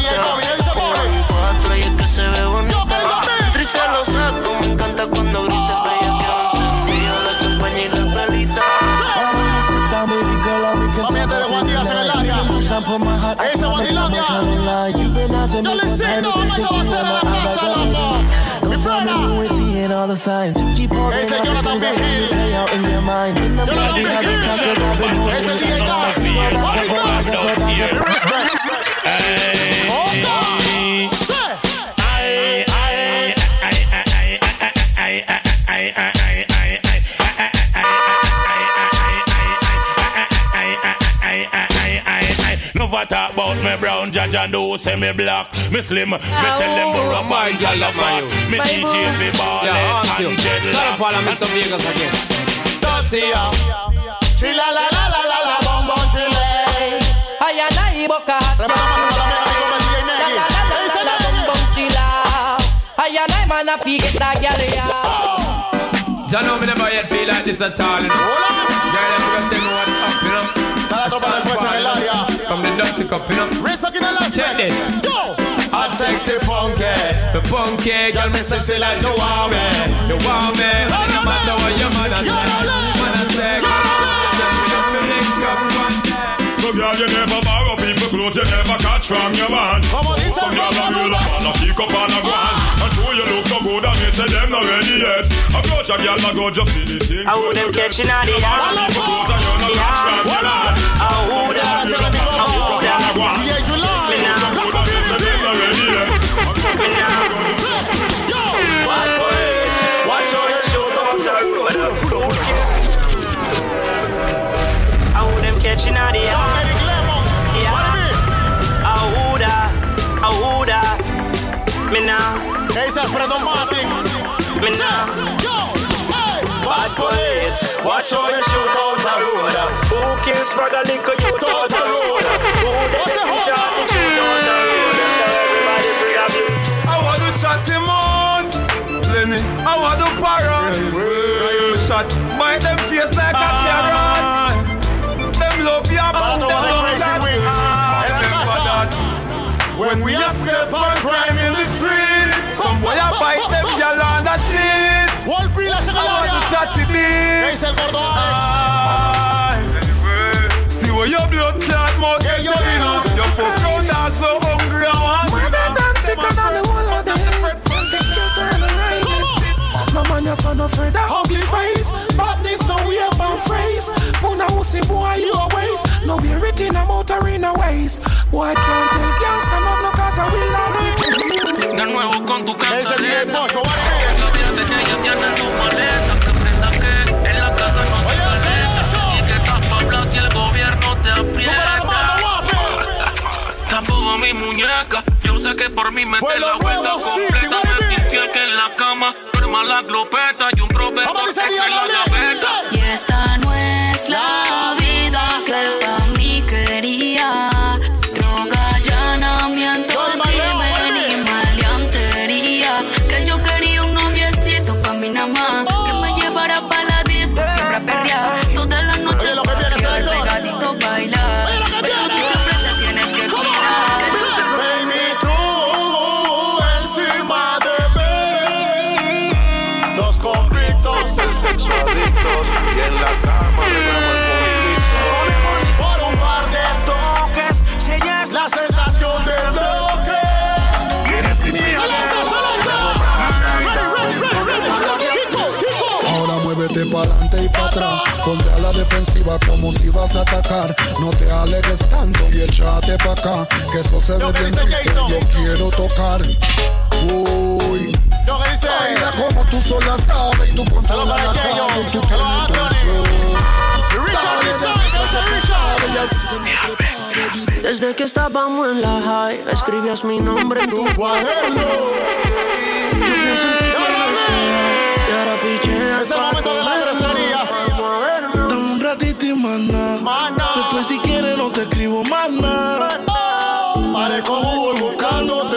the signs. Keep on hey, say, Jonathan be healed. Play out in your mind. Jonathan be. Hey, say, D.A. out me brown, judge and do say me black. Me slim, me tell them borrow my gal of fat. Me DJ fi ball yeah, and dreadlock. Para Mr. Vegas again. Tortilla. Chila la la la la la bom bom chile. Ay anay boca. Man, I forget that gal, yeah. Don't know me never yet feel like this at all. You know? Girl, I'm gonna from the dirty cup, you know. Respect in the last Check this. Yo. Hot sexy funky. The punky girl, me sexy like you want me. You want me. No matter what your man a say. Man a say. Tell me if you link up one. So girl, you never borrow people clothes, you never catch from your man. Como dice Some el girl a real up Lucas. and a pick up and a go on say them not ready yet. Approach a girl, I go just feel them catching on the yard. Yeah. Oh, them. Oh, them. Yeah, you lie. Me them catching the yard. Ahura, Ahura, me now. Hey, Alfredo me now. Bad police, watch how you shoot out the road. Who kills brother liquor you out the road? Who the What's the take hold it out shoot out the road? Everybody bring up I want to shot him out. Lenny, I want to para. Rifle shot. Bite them face like a ah. carrot. Them love you, but them todos don't los chat. crazy wings. Remember that. When we a step on crime ¿Qué big. dice el gordo Alex? Aye. See where your blood clot mouth get you in us. Your fuck round dog so hungry and want. When they dance sicker than the whole of them. No man, you're son afraid of ugly face. Badness, no way about face. Puna usi boy, you a waste. No be written a motor in a waste. Boy, can't tell gangsta no no cause I will not be. De nuevo con tu ¿Qué dice el DJ cantaleta. Pocho? Vale. La vida de ella tiene tu maleta. Si el gobierno te aprieta. Tampoco mi muñeca. Yo sé que por mí mete Pueblo la vuelta completa. Me infiel que en la cama duerma la glopeta y un proveedor que se la gaveta. Y esta no es la vida pa'lante y para atrás. Ponte a la defensiva como si vas a atacar. No te alegues tanto y échate pa' acá. Que eso se ve bien rico, yo quiero tocar. Uy. Baila como tú sola sabes y tú controlas la cama y tú tienes tu flow. Que que me. Desde que estábamos en la high, escribías mi nombre en tu cuaderno. Yo pienso en ti cuando estoy high, y ahora picheas Es más nada. Después si quieres no te escribo más nada. Pare con Google buscándote.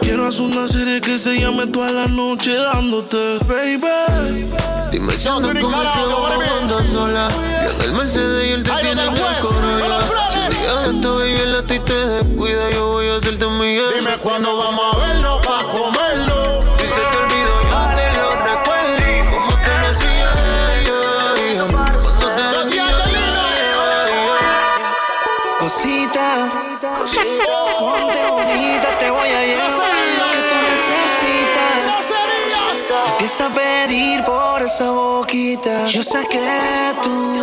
Quiero hacer una serie que se llame toda la noche dándote, baby. Dime si andas con el sola. Yo en el Mercedes y él te tiene en el el juez, coro no lo ya. pruebes. Si un día esta bella la ti te descuida, yo voy a hacerte mi Dime cuándo vamos a vernos ponte bonita, te voy a llevar lo que tú necesitas. Empieza a pedir por esa boquita. Yo sé que tú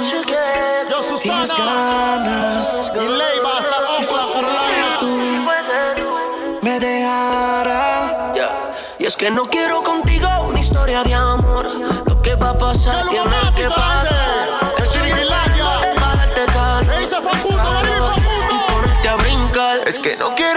tienes ganas. Si fuese tú, me dejarás. Y es que no quiero contigo una historia de amor. Lo que va a pasar tiene que pasar. Es que no quiero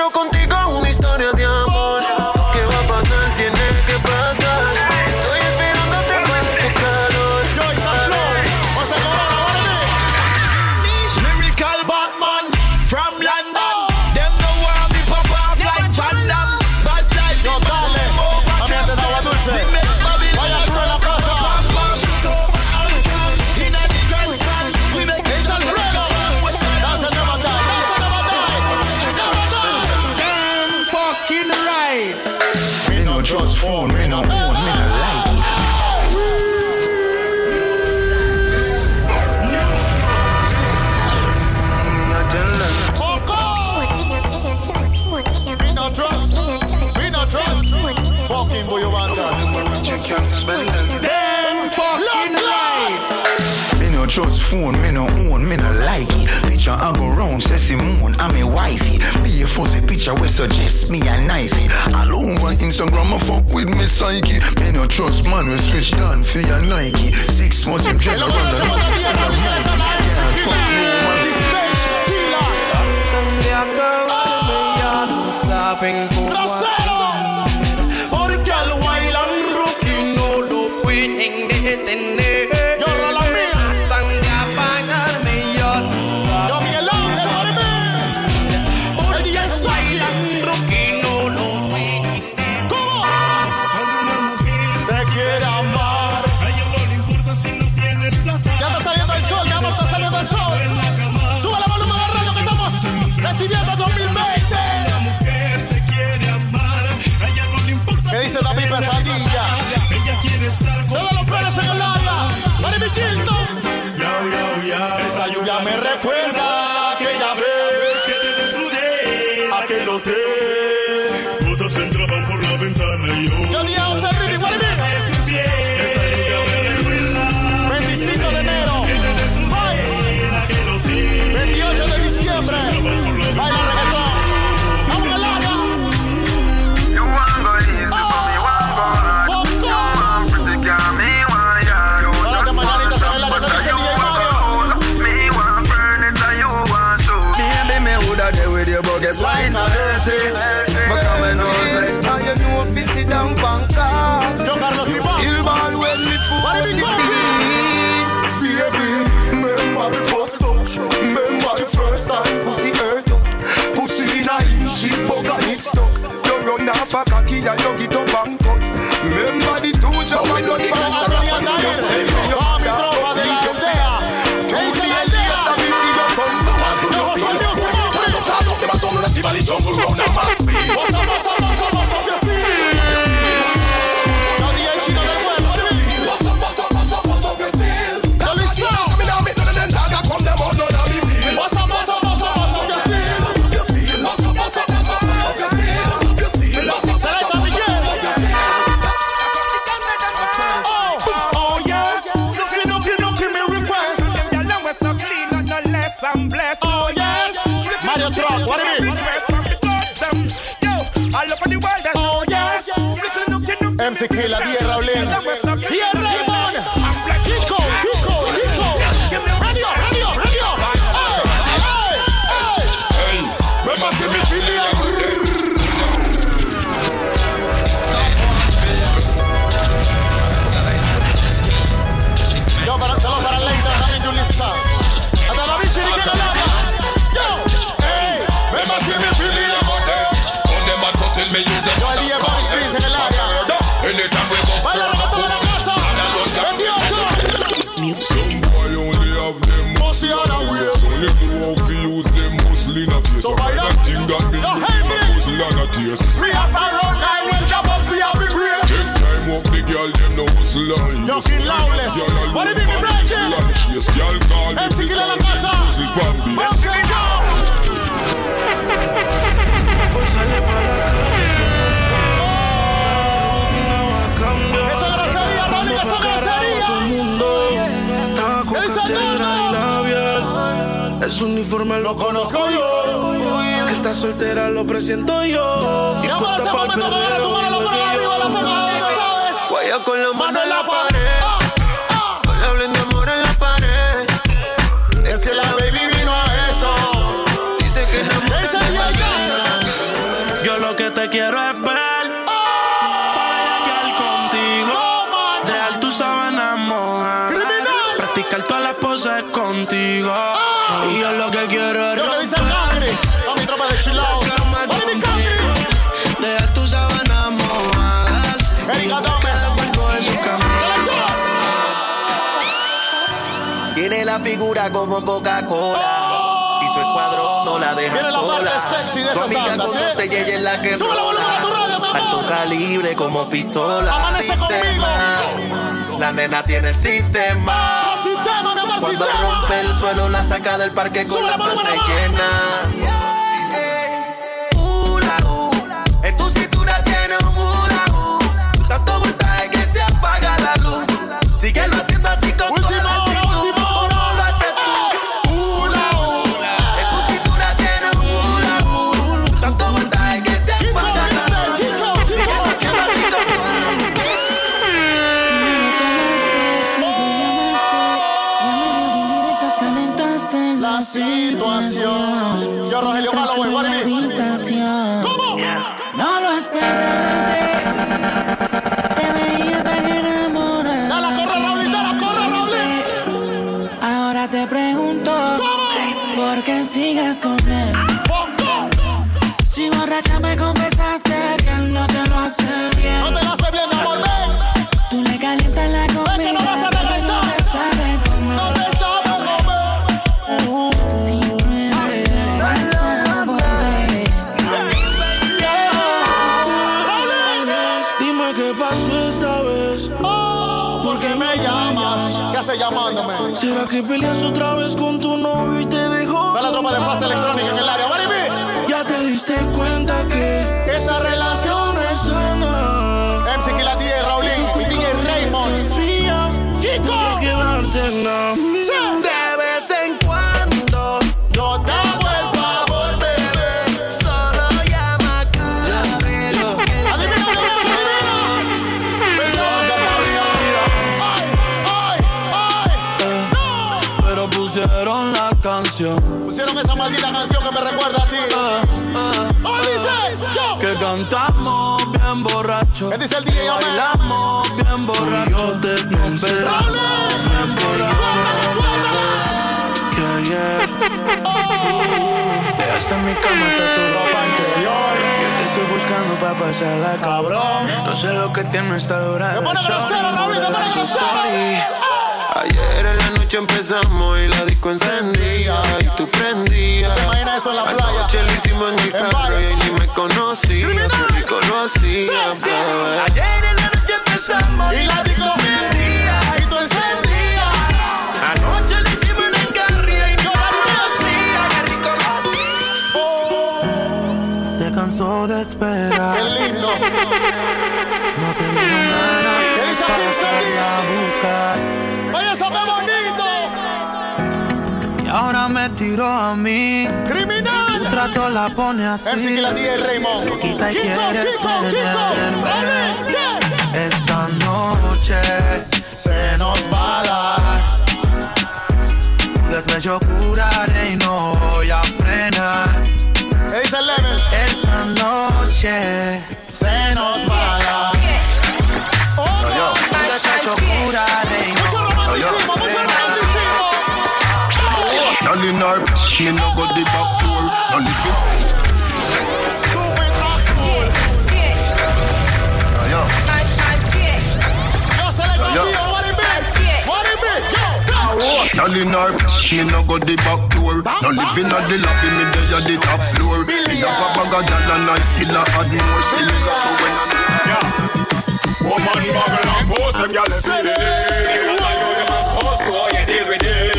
fuzzy picture we suggest me a knifey. All over Instagram, I fuck with me psyche. Me no trust man, we switch down for your Nike. Six months in general, and I'm Can't trust no man. De acabarme ya no saben cómo hacer. pueblo. a yogi MC Killa, DJ Raulín. We have a road nine when the bus we have the brain. Take time up the girl, them no hustle Lawless. What do you mean, and Brian? hustle and chase. Girl call me MC Killa la casa. Okay, go. Hoy sale para la calle. Esa grosería, Ronnie, esa grosería. Labial. Ese uniforme lo conozco yo. Que está soltera lo presiento yo. Y puesta ese momento, agarra tu mano, la mano arriba, la pegada, ¿dónde sabes? Guaya con la mano en la pared. Ah, ah. No le hablen de amor en la pared. Es que la baby vino a eso. Dice que es amor la ya. Yo lo que te quiero es ver. Para llegar contigo. Dejar tu sábana mojada. Practicar todas las poses contigo. Y yo lo que quiero es la figura como Coca-Cola. Y su escuadrón no la deja la sola. parte sexy de Su amiga tanda, ¿sí? y ella es la que rola. Alto calibre como pistola. Amanece Sistema. La nena tiene el sistema. Sistema, mi amor, Cuando sistema. rompe el suelo la saca del parque con la amor. llena. Que peleas otra vez con tu novio y te dejó? Da la tropa de fase electrónica en el área, be? Ya te diste borracho. ¿Qué dice el DJ? Bailamos bien borracho. Yo te pensé bien borracho. Que ayer dejaste en mi cama hasta tu ropa interior. Yo te estoy buscando pa' pasarla Cabrón. No sé lo que tiene esta dura Te de pone grosero, Raúl, te pone grosero. story. Ayer en la noche empezamos y la disco encendía y tú prendías. ¿Te imaginas eso en la playa? Anoche lo hicimos en el carro y me conocía, lo bebé. Ayer en la noche empezamos Y la disco prendía y tú encendías. Anoche le hicimos en el carro y no conocía. Lo hacía. Se cansó de esperar. Qué lindo. No te dieron ganas ¿Qué dice me tiró a mí. Tu Criminal. trato la pone así. MC Killa, DJ Raymond. Quita y Kiko, quiere Kiko, Kiko. ¿qué? noche se nos va a dar. Tu despecho curaré y no voy a frenar. Esta noche se nos va a dar. pulling her. Me no go the back door. None of it. Y'all in me no go the back door No living at the lobby, me dey at the top floor Me have a bag of gal and i'm Woman, bubble and pose, them gal every day Give a you the man, so, you deal with it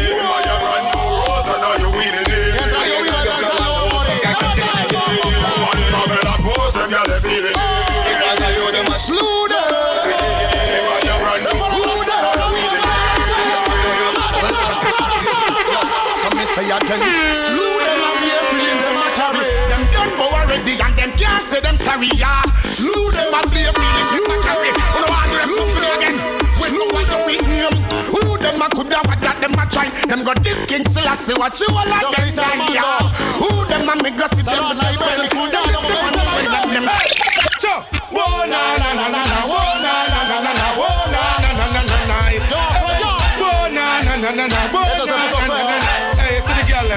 again, slew them and be feelings them a carry. Them done bow already and them can't say them sorry, yeah. Slew them and be feelings them a carry. Know what? Slew them again. We know what you with them. Who them a could have that them a try. Them got this king still a see what you all like them die, yeah. Who them a make us see them like well. Who them a see one when them them. Chop. Whoa na na na na na. Whoa na na na na na. Whoa na na na na na. Whoa na na na na na.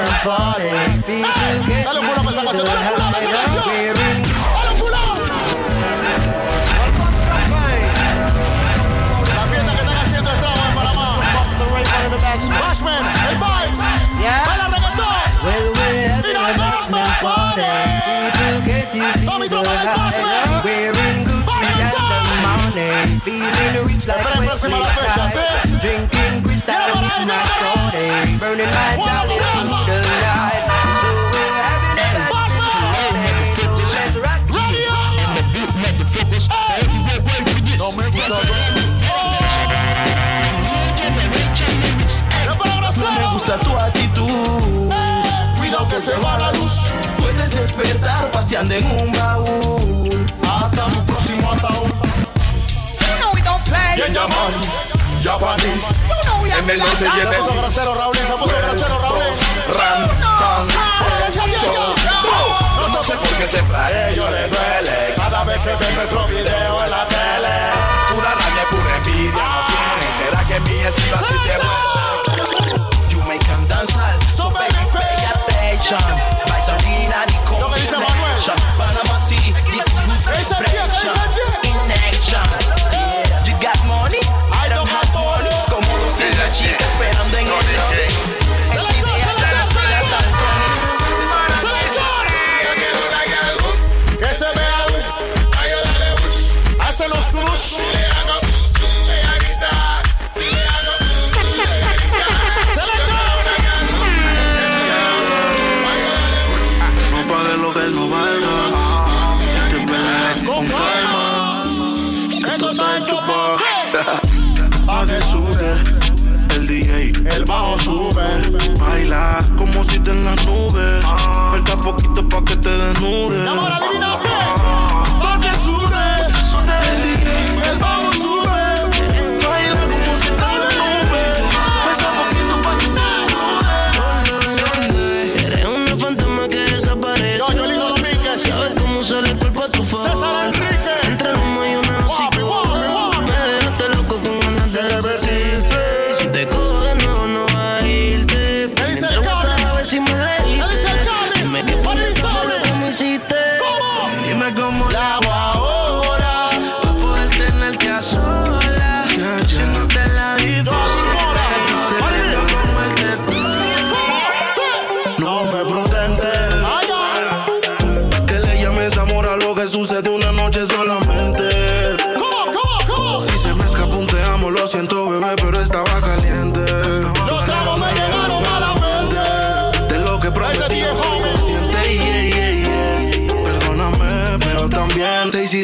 bashment party. Dale un pull up a esa canción, dale un pull a esa canción. Dale un pull. La fiesta que están haciendo estragos en Panamá. Bashman, el vibes. Baila reggaetón. We're Mira el Bashman party. People get you Tommy, feel el Bashman. Morning Feeling rich like ¿sí? Drinking crystal with my Burning my down into the light So we're having a night Bashman. So let's rock Radio. Hey. No me gusta ¿Qué palabra Me cero? gusta tu actitud. Cuidado que se va la luz. Puedes despertar paseando en un baúl. Hasta mi próximo ataúd. Bien llaman, Japanese. En el norte y en el grosero, Raúl. Puso grosero, Raúl. Ran, tan. No sé por qué se a ellos les duele Cada vez que ven nuestro video en la tele Pura rabia, pura envidia ¿Será que mi estilo a ti te duele? You make them danzar, so baby pay attention. Lo que dice Manuel. connection. Panama City, this is who's Ese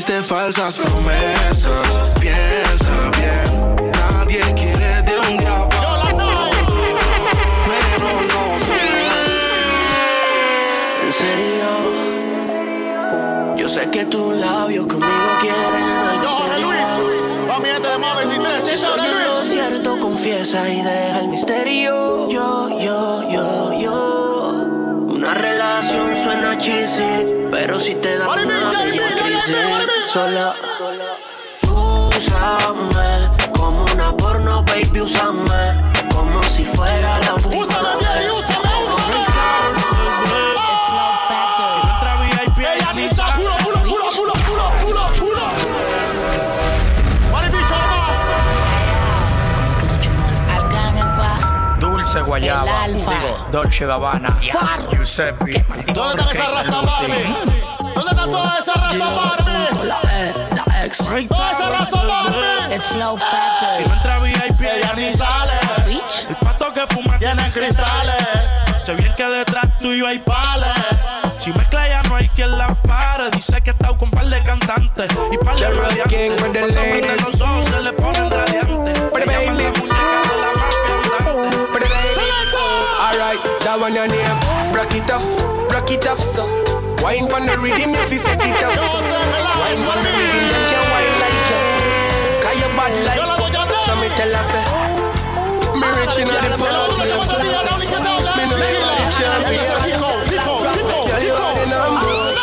hiciste falsas promesas. Piensa bien, nadie quiere de un día para otro. Menos En serio, yo sé que tus labios conmigo quieren algo Jorge. Luis, pa' mi gente de más 23, Si Chisora soy yo lo Luis. cierto, confiesa y deja sola. Úsame como una porno, baby, úsame como si fuera la Úsame úsame, úsame. Más. Dulce Guayaba. El Alfa. Digo, Dolce Gabbana. Giuseppe. ¿Dónde están esas rastas Barbie? ¿Dónde están todas esas rastas Barbie? La E, la ex. Todas esas rastas Barbie. It's Flow Si Factory. no entra VIP, Ella ni sale. El pato que fuma Tienen cristales. Sé bien que detrás tuyo hay pales. Si mezcla ya no hay quien la pare. Dice que está con par de cantantes y par de radiantes. Cuando ladies. los ojos se le ponen radiantes. Pretty Ella llama la muñeca de la mafia andante. Alright, that one your name. Rock it off, rock it off, so. Wine pon the rhythm if you set it up. Wine pon the rhythm, them can wine like you. Cause you bad like so me tell us. Me rich in the pool, me no Me no give her the champion. Girl, you are the number one.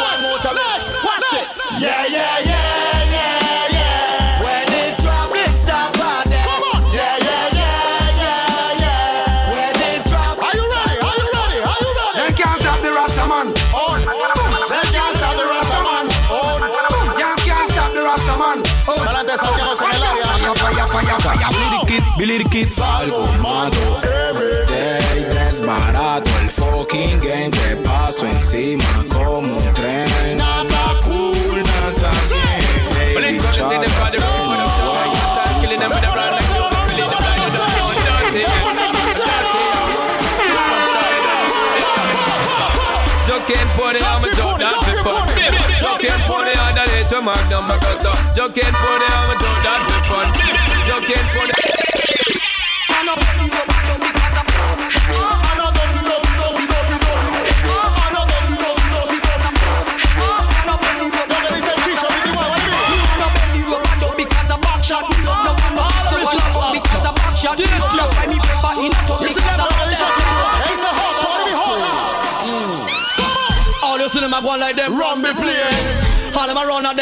Yeah, yeah, Billy the Kid. Salgo mato every day, desbarato el fucking game. Te paso encima como un tren. Nada cool, nada bien. Baby, just Joking for the arm and throw that before Joking for the other day to my number Joking for the arm and throw that before Joking for the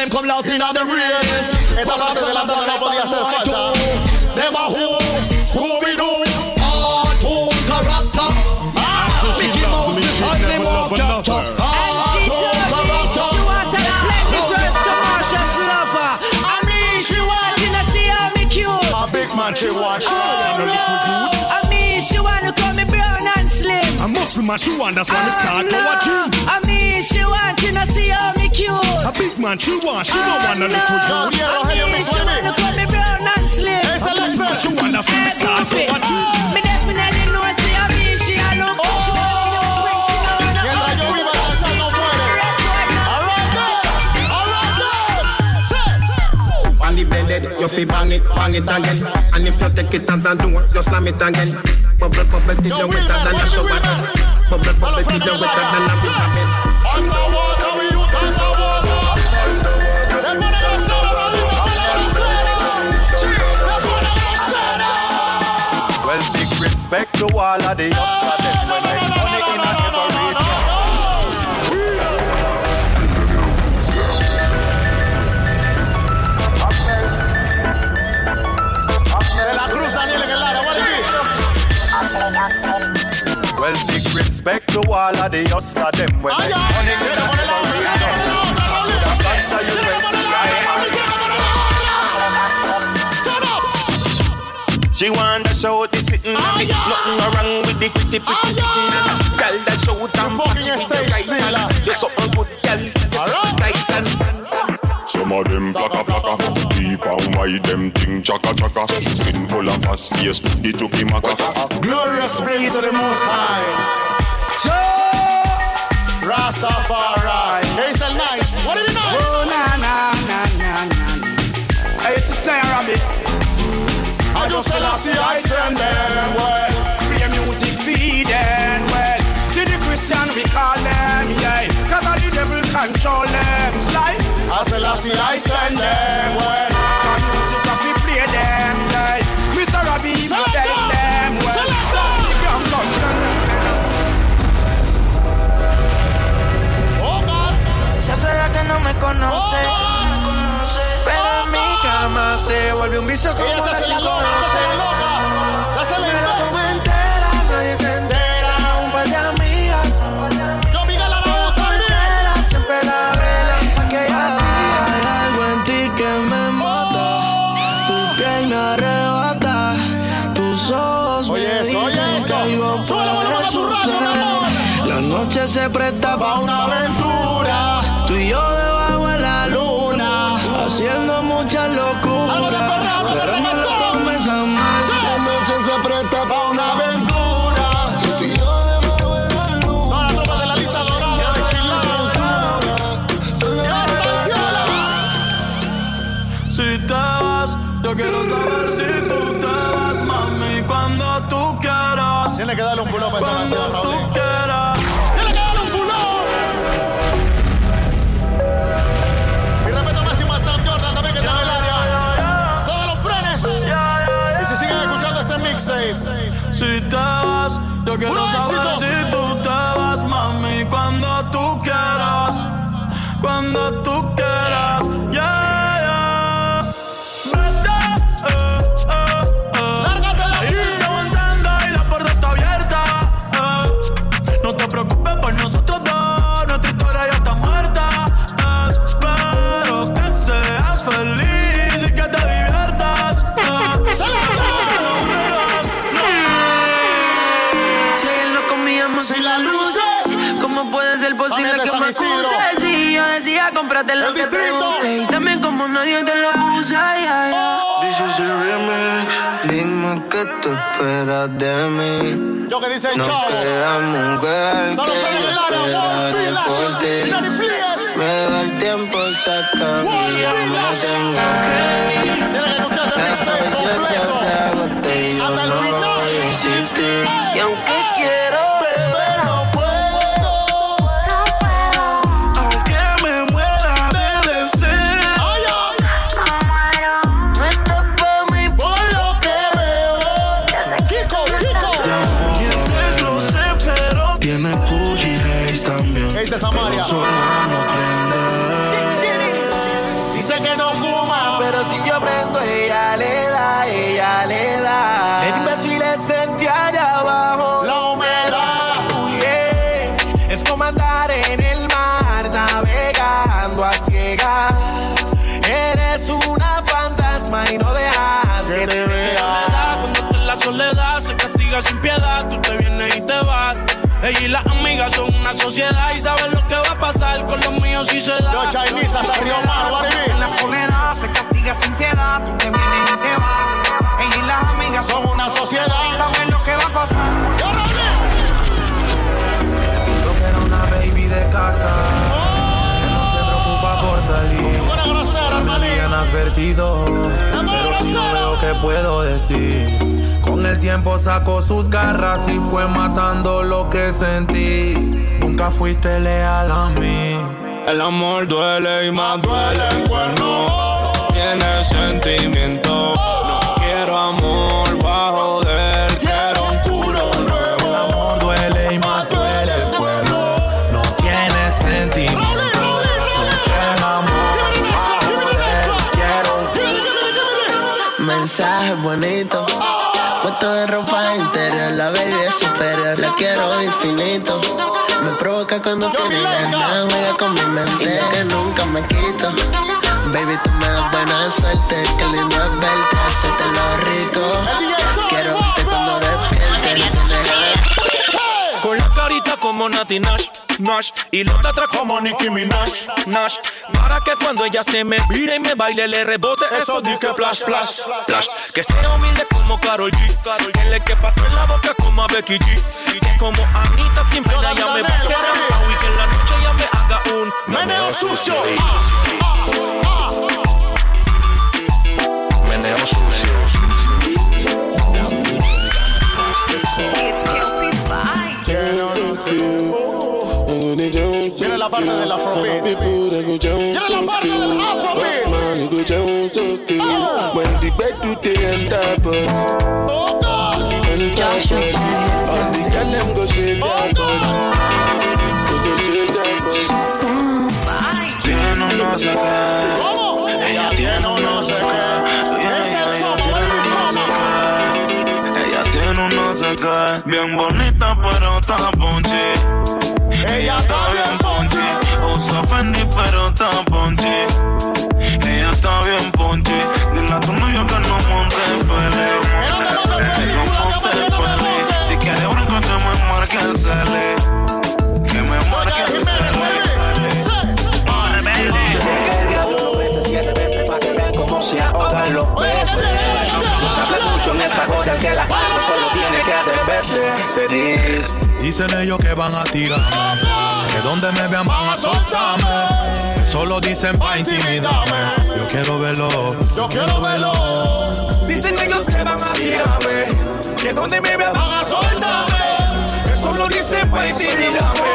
them come last in the race. Follow the love of the Them a who? Big man she watch. I mean, she want to call me brown and slim. A muscle man, she want, that's why me start go a gym. I mean, she want to see how me cute. A big man, she want, she don't ah, want a little youth. Yeah, I Rogelio, mean, me she want to call me brown and slim. Esa es la Man, she want, that's why me start go a gym. Me definitely know, Blended, you fi bang it, bang it again. And if you take it as a door, you slam it again. Bubble, bubble till Yo, you wetter than a shower head. Bubble, bubble till you hello. wetter than a river bed. Underwater, we youth underwater. Well, big respect to all of the hustlers Respect to all of the hustler them when they money get up on the The songster you She want to show the sitting, sit nothing wrong with the pretty pretty. Girl, that show them fucking right You're something good, girl. You're something tight and. Some of them plaka plaka Deep and wide them thing chaka chaka. Skin full of fast face. It took him a Glorious be to the most high. Joe Rastafari. Nice. What is it nice? Oh, na, na, na, na, na. Hey, it's a snare rabbit. I just tell us the I send them well. Play music feed them well. See the Christian we call them, yeah. Cause all the devil control them. I tell us the I send them well. Conoce. Pero en mi cama se vuelve un vicio como Ella se se hace los frenes. Y si siguen escuchando este mixtape. Si te vas, yo quiero saber si tú te vas, mami, cuando tú quieras. Cuando tú quieras, yeah. Cómprate lo que te. Y también como nadie te lo puse, ay, ay, ay. Dime que tú esperas de mí. Yo que dice un que yo esperaré por ti. Me va el tiempo, se acaba y ya me tengo que La completo. se agota y yo no voy a insistir. Y aunque quiero castiga sin piedad. Tú te vienes y te vas. Ella y las amigas son una sociedad y saben lo que va a pasar con los míos si se da. Yo, Chinese, hasta Río En la soledad se castiga sin piedad. Tú te vienes y te vas. Ella y las amigas Son una sociedad. saben lo que va a pasar. Yo, Raúl. Pinto que era una baby de casa que no se preocupa por salir. Buena grosera, Me hermanito. habían advertido, que puedo decir. Con el tiempo sacó sus garras y fue matando lo que sentí. Nunca fuiste leal a mí. El amor duele y más duele el cuerno. Tiene sentimiento. No quiero amor bajo Baby, tú me das buena suerte, qué lindo es verte, hacerte lo rico. Quiero verte cuando despiertes, Con la carita como Nati Nash. Nash. Y los atrás como Nicki Minaj, Nash. Para que cuando ella se me vire y me baile le rebote eso disque flash, flash, flash. Que sea humilde como Karol G. Karol Que le quepa en la boca como a Becky G. Y que como Anita sin pena ya me baile y que en la noche ya me haga un meneo sucio. Meneo sucio. Tiene la parte del afrobeat. Tiene la parte del afrobeat. When the bed to the oh, enter but Enter but All the girl them go shake their oh, butt They go shake their butt Tiene un no sé qué. Ella tiene un no sé qué. Qué. Bien bonita, pero está ponche. Ella está bien ponche. Usa Fendi, pero está Dicen ellos que van a tirarme, que donde me vean van a soltarme. Solo dicen pa' intimidarme. Yo quiero verlo, yo quiero verlo. Dicen ellos que van a tirarme, que donde me vean van a soltarme. Que solo dicen pa' intimidarme.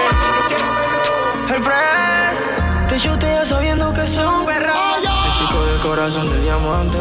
El press te chutea sabiendo que son perras. El chico del corazón de diamante.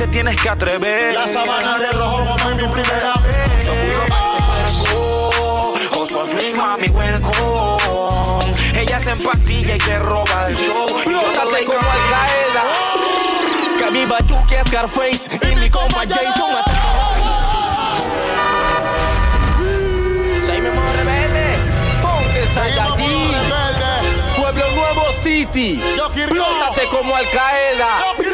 Te tienes que atrever. La sabana de rojo como en mi primera vez. Con su dream, mami, welcome. Ella se empastilla y te roba el show. Nótate como Al Qaeda. Que mi es Scarface y mi compa Jason Soy Memo Rebelde. Ponte Saiyajin. Pueblo Nuevo City. Plótate como Al Qaeda.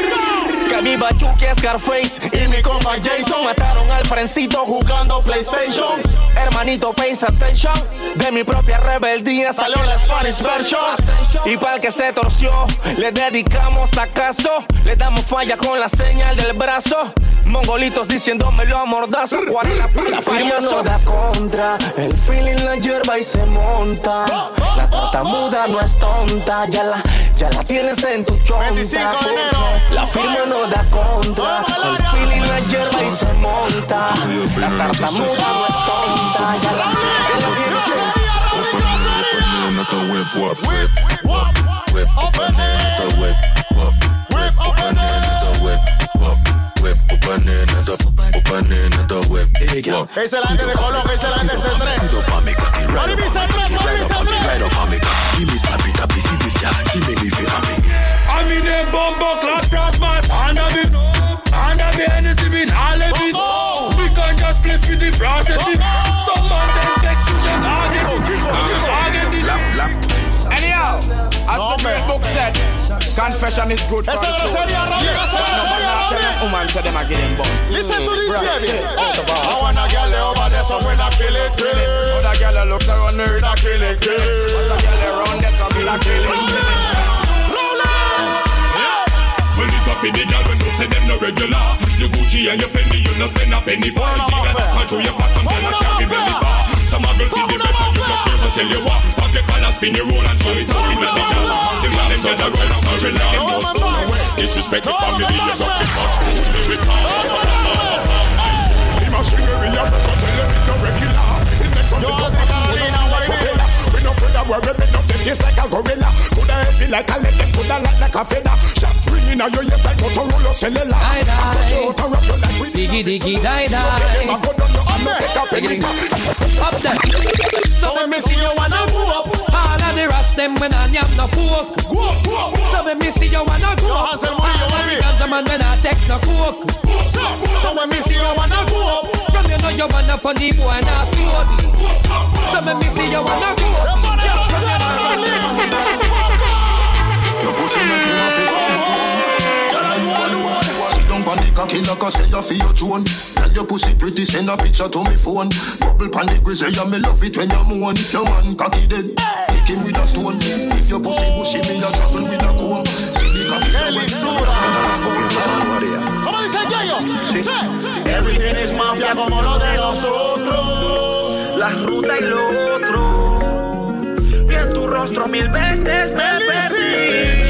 Que mi Bachuque es Scarface y mi compa Jason mataron al frencito jugando PlayStation. Hermanito, pays attention. De mi propia rebeldía salió la Spanish version. Y para el que se torció, le dedicamos acaso. Le damos falla con la señal del brazo. Mongolitos diciéndomelo a mordazo. ¿Cuál es la La firma no da contra. El feeling la hierba y se monta. La tartamuda no es tonta. Ya la, ya la tienes en tu chonta. La firma no da contra. El feeling la hierba y se monta. La tartamuda no es tonta. Ya la, Club. Esa es la de Colón, esa es la de up right up right up I mean them bumbo be, and Anyhow as the great book said, confession is good for the soul. serie, Rami, Yes, esa es nobody not tell Rami. a woman say them a get him bun. Listen to this, baby. Yeah. Hey, I want a girl over there somewhere that kill it, kill it. Other girl that looks around me, that kill it, kill it. Watch a girl around there, some will a kill it, kill it. Well, this up in the girl when you say them no regular. Your Gucci and your Fendi, you no spend a penny for. You figure that control your fat, some girl a carry belly bar. Some a girl feel the better, you no care, so tell you what, pop your collar, spin your roll and show it up in the city. The man is just a roll and country now them must go. Disrespect the family, you're the must go. Every time, the machinery up, but tell you no regular. It makes some worry, we no them taste like a gorilla. Coulda heavy like a lead, coulda light like a feather Shot ringing out your ears like Motorola cellular I cut you out and wrap you like we Diggy diggy die die. Them a go down your hand, no take a penny Up there. So when me see you wanna move up, hard them when I am no coke. So when me see you wanna go, Murillo, all of the ganja man when I take no coke. So, when me see you wanna go up. From you know you wanna funny boy and I feel So when me see you wanna go, Your pussy make feel Sit down pon the cocky like I say you feel your drone. Tell your pussy pretty, send a picture to me phone. Bubble pon the grizzly, yeah me love it when you moan. If your man cocky dead, kick him with a stone. If your pussy bushy, me a travel with a comb. See the cocky Kelly ¿Cómo dice Yayo? Sí. Everything is mafia como lo de nosotros. La ruta y lo otro. Rostro mil veces me perdí.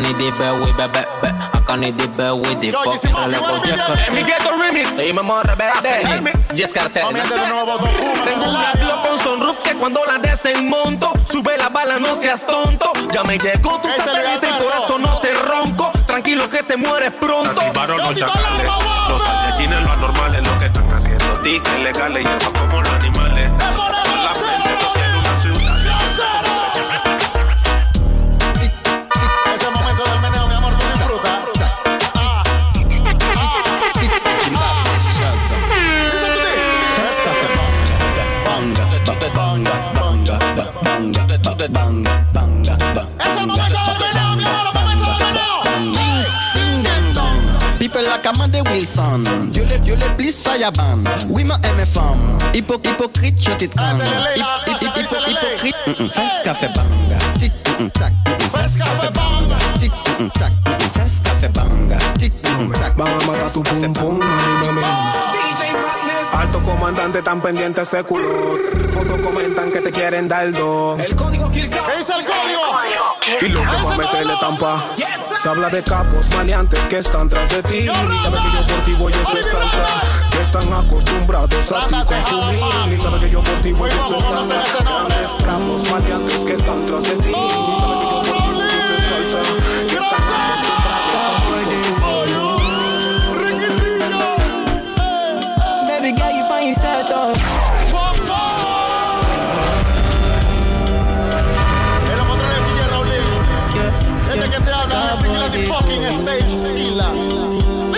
I can need the bell with the back back. I can need the bell with the fucking rebel jacket. En mi ghetto remix. Soy mamá rebelde. Jess Cartel, Nasset. Tengo una Glock con sunroof que cuando la desmonto Sube la bala, no seas tonto Ya me llegó tu satélite y por eso no te ronco Tranquilo que te mueres pronto Activaron los chacales. Los aldequines, los anormales, lo que están haciendo. Tickets legales y eso como los animales. banga, banga, banga. Eso no me cabe mi hermano, no me cabe menor. Ding dang dong. People like Amanda Wilson. You let, you let, please fire ban. We ma femme. Hypo, hypocrite, je t'étrangle. Hypocrite, mm, mm, fais café banga. Tic, mm, tac, fais café banga. Tic, tac, fais café banga. Tic, tac, banga, banga, tout pum pum, mami, mami. DJ Alto comandante tan pendiente ese culo. Fotos comentan que te quieren dar dos. El código Kirka ¿Qué dice el código? Y lo que va a meterle tampa. Se habla de capos maleantes que están tras de ti. Ni sabe que yo por ti voy eso es salsa. Que están acostumbrados a ti consumir. Ni sabe que yo por ti voy eso es salsa. Grandes capos maleantes que están tras de ti. Ni sabe que yo por ti voy eso es salsa. Que están acostumbrados a ti consumir.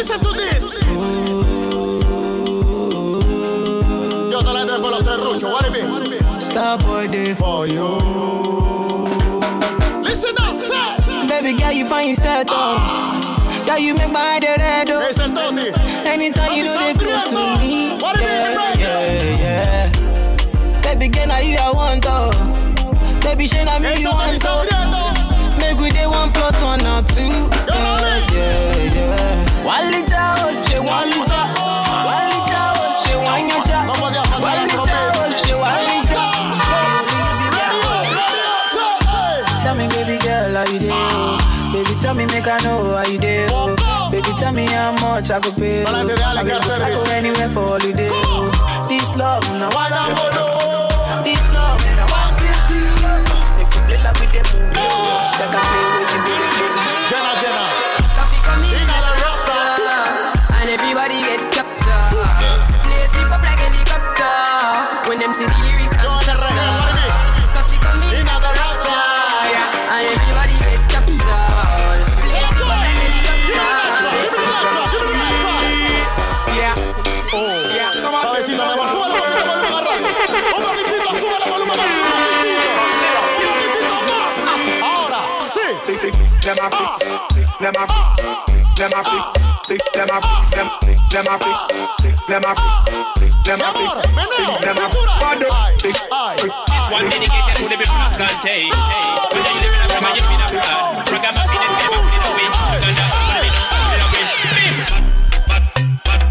Listen to this. Yo te la gente después lo serrucho, what it be? Starboy day for you. Listen up, say. Baby girl, you find yourself though. Ah. Girl, you make my head red though. Hey, Santosi. Anytime you know they close to me. What do you mean, right? Yeah, yeah. Baby girl, now you I want though. Baby, shine on me Hey, know how you there. Baby, tell me how much I could pay. I de Ale, go- I go anywhere for holiday. This love, now I. This love, now I. They could play like with them movie. They can play with them a pick, pick them a pick, pick them a pick, pick them a pick, them pick them a pick, pick them a pick, pick them a pick, pick them a pick, body pick, pick. dem a pick, pick, to a pick, pick, Dante. a you pick, in a room a pick, pick, in a blood, rock a pick, pick, this a pick, pick, in a win. a pick, pick, in a win.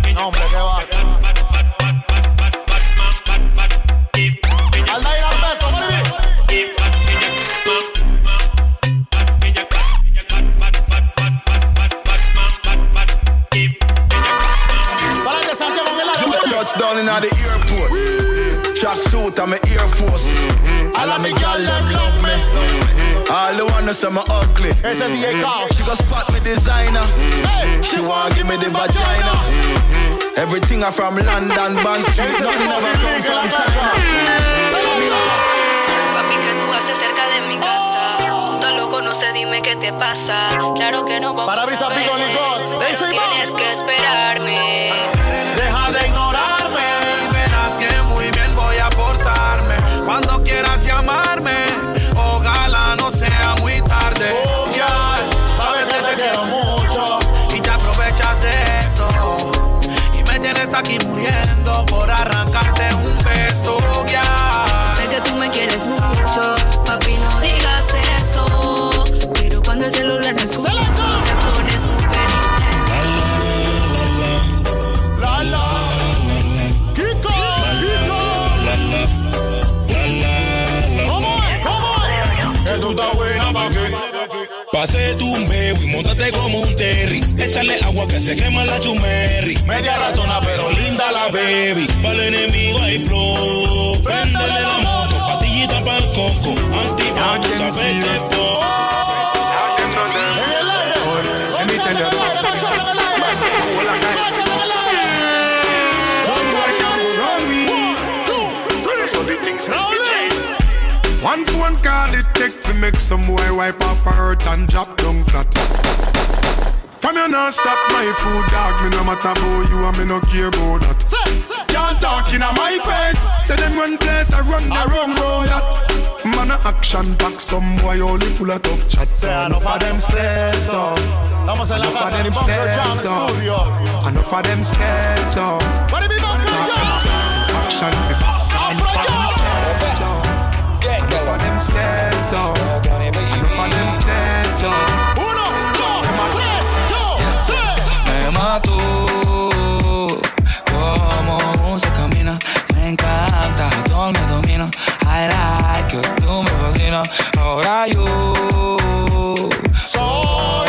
Bim. Hombre, pick, va. Track suit, I'm a Air Force. Mm-hmm. All of me gal them love me. Mm-hmm. All the wanna say me ugly. Ese DJ Chaos. She go spot me designer. Mm-hmm. She want give me the vagina. Everything I from London, Bond Street. Nothing ever come from China. Papi, ¿qué tú haces cerca de mi casa? Puto loco, no sé, dime qué te pasa. Claro que no vamos Parabrisas, a ver, Pico, pero tienes que esperarme. Deja de ignorarme Cuando quieras llamarme, ojalá no sea muy tarde. Oh, girl, sabes que te quiero mucho. Y te aprovechas de eso. Y me tienes aquí muriendo Pase tu un y montate como un terry. Échale agua que se quema la chumerri. Media ratona, pero linda la baby. Para el enemigo hay flow. Préndele la moto, patillita para el coco. Antigua, tú sabes que es poco. One phone call it take to make some boy wipe her hurt and drop down flat. From you not stop my food, dog. Me no matter about you and me no care about that. Can't talk in my face. Say them one place, I run the wrong road. That man a action back, some boy only full of tough chat. Say enough of them stairs up. Estamos en la Enough of them stairs up. Enough of them stairs up. What it be Bunker Jam? Action Enough of them stairs up. Of them stairs up. Of them stairs up. Uno, dos, tres, yo, sí. Me mató como se camina. Me encanta, todo me domina. I like you, tú me fascinas. Ahora yo soy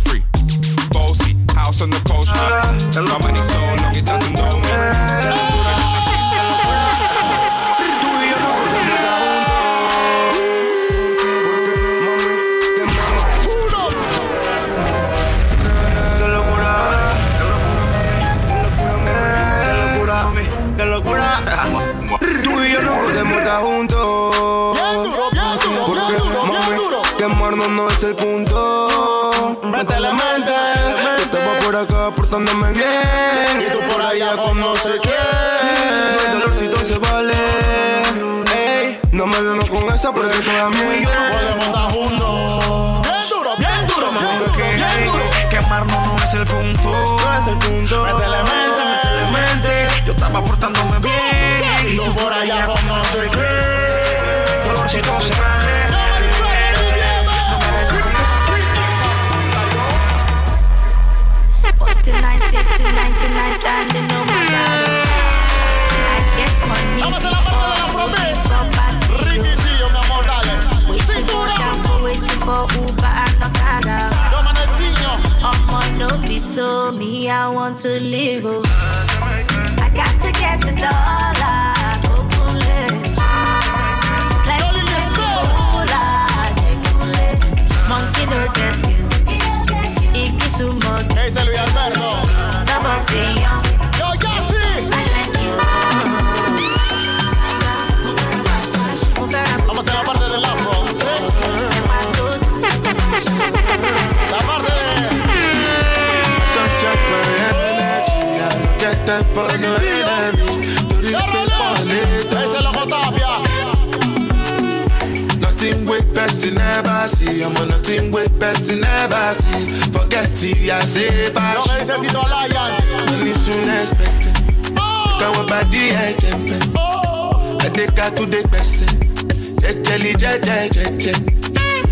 free. Bossy, house on the coast. My uh, money so long it doesn't know me. Porque toda mi Podemos estar juntos. Bien duro, bien duro, bien duro, bien duro. Quemarnos no es el punto. No es el punto. Métele mente. Métele mente. Yo estaba portándome bien. Y tú por allá con no sé. Dolorcito se vale. Tonight, sitting 99, standing on my yard. I get money. Vamos a la parte de la promesa. For Uber and Okada. Yo, I'm on no be so me, I want to live. oh. I got to get the dollar. Plenty Coca-Cola, Jekule. Monkey person never see. I'm on nothing with person ever see. Forget it, I say bash. Money soon expected. Look at what body I jump I take her to the person. Jelly, jelly, jelly, jelly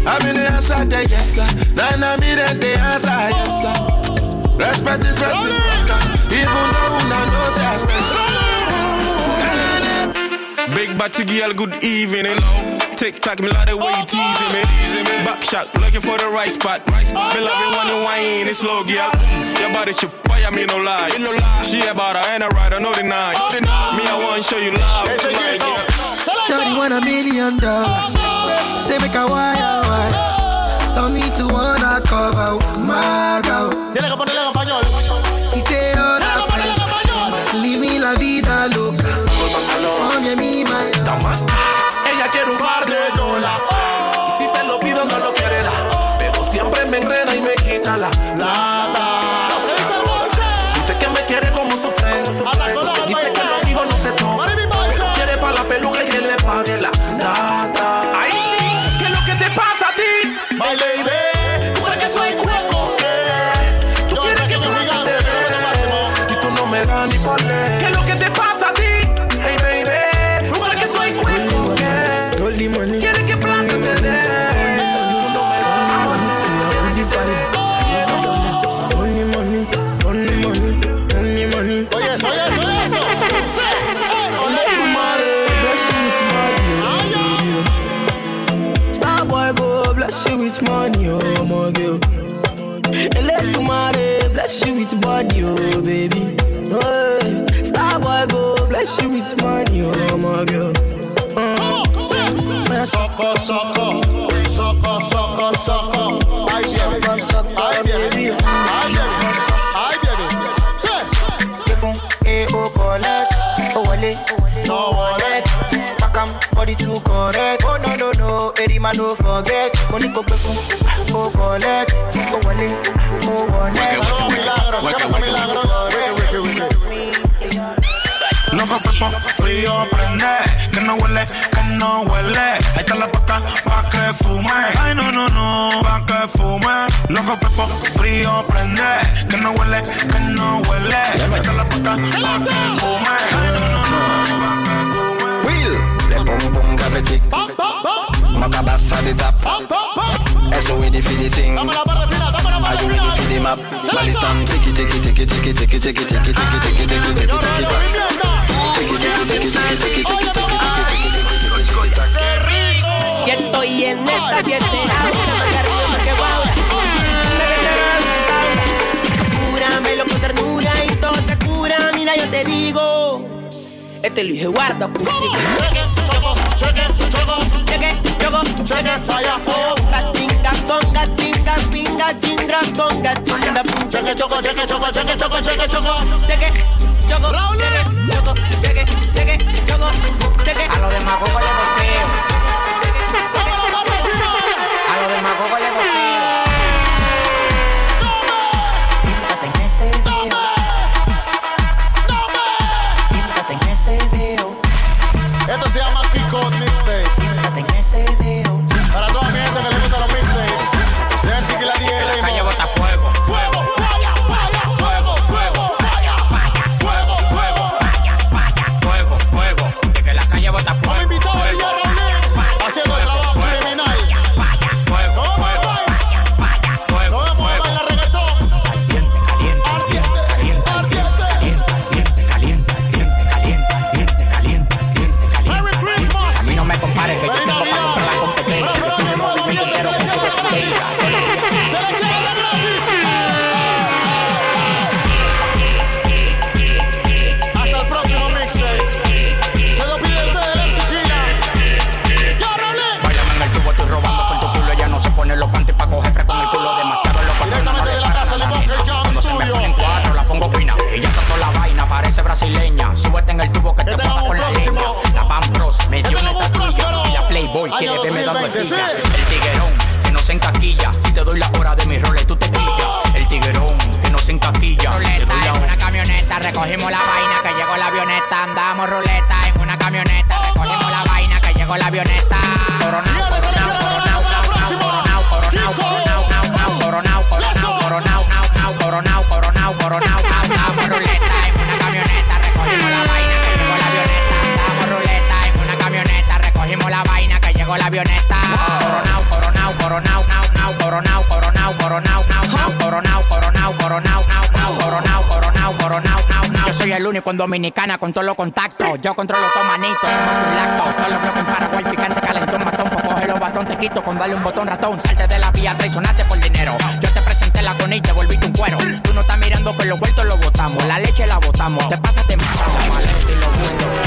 jẹjẹ. Àmì ni answer the yes sir. Nana mi dem dey answer yes sir. Respect is reciprocal. Even though una know I special. Big body girl, good evening. Tick tock, me love the way you teasing me. Back shot, looking for the right spot. Me love it when you whine, it's slow, girl. Your body should fire me, no lie. She about her and a rider, no deny. Me, I want to show you love yeah. Want a million dollars. Say make a wire wire. Tell me to wanna cover my girl. Tiene que ponerle en español. He say all that friends. Leave me la vida loca. Oye mi my. Ella quiere un par de oh my girl. Sucker, sucker, sucker, sucker, sucker. I baby, I baby, I baby. Say, telephone, eh, oh, collect, oh, wallet, no wallet. Pakam, body too correct. Oh no no no, every man no forget. Money go pay for, oh collect, oh wallet, oh wallet. Loco fefo, frío prende, que no huele, que no huele. Ahí está la paca, pa' que fume. Ay, no, no, no, pa' que fume. Loco fefo, frío prende, que no huele, que no huele. Ahí está la paca, pa' que fume. Ay, no, no, no, pa' que fume. Will, le pom pom gravitic. Maka bassa the top. Eso we the feel the thing. Are you ready for the map? Well it's done. Ticky ticky ticky ticky ticky ticky ticky ticky ticky ticky ticky Y estoy en esta con ternura y todo se cura. Mira, yo te digo. Este Luis acústico. Cheque, choco, cheque, choco, cheque, choco, cheque, choco, cheque, choco. Cheque, choco, cheque, choco, cheque, cheque, choco, cheque. A los demagogos le poseo. A los demagogos le poseo. Verme dando 2020, estilla. sí. El tiguerón que no se encaquilla. Si te doy la hora de mis roles, tú te pillas. El tiguerón que no se encaquilla. Te doy la hora. una camioneta, recogimos la vaina avioneta, andamos ruleta en una camioneta, recogimos la vaina que llegó la avioneta. Coronao, coronao, coronao, coronao, coronao, coronao, coronao, coronao, coronao, coronao, coronao, coronao, andamos soy el único en Dominicana con todos los contactos. Yo controlo todo manito, como un lacto. Todos los bloques en Paraguay, picante, calentón, matón. Pues coge los batón, te quito con darle un botón ratón. Salte de la vía, traicionaste por dinero. Yo te presenté la con y te volviste un cuero. Tú no estás mirando que los vueltos lo botamos. La leche la botamos. Te pasaste más.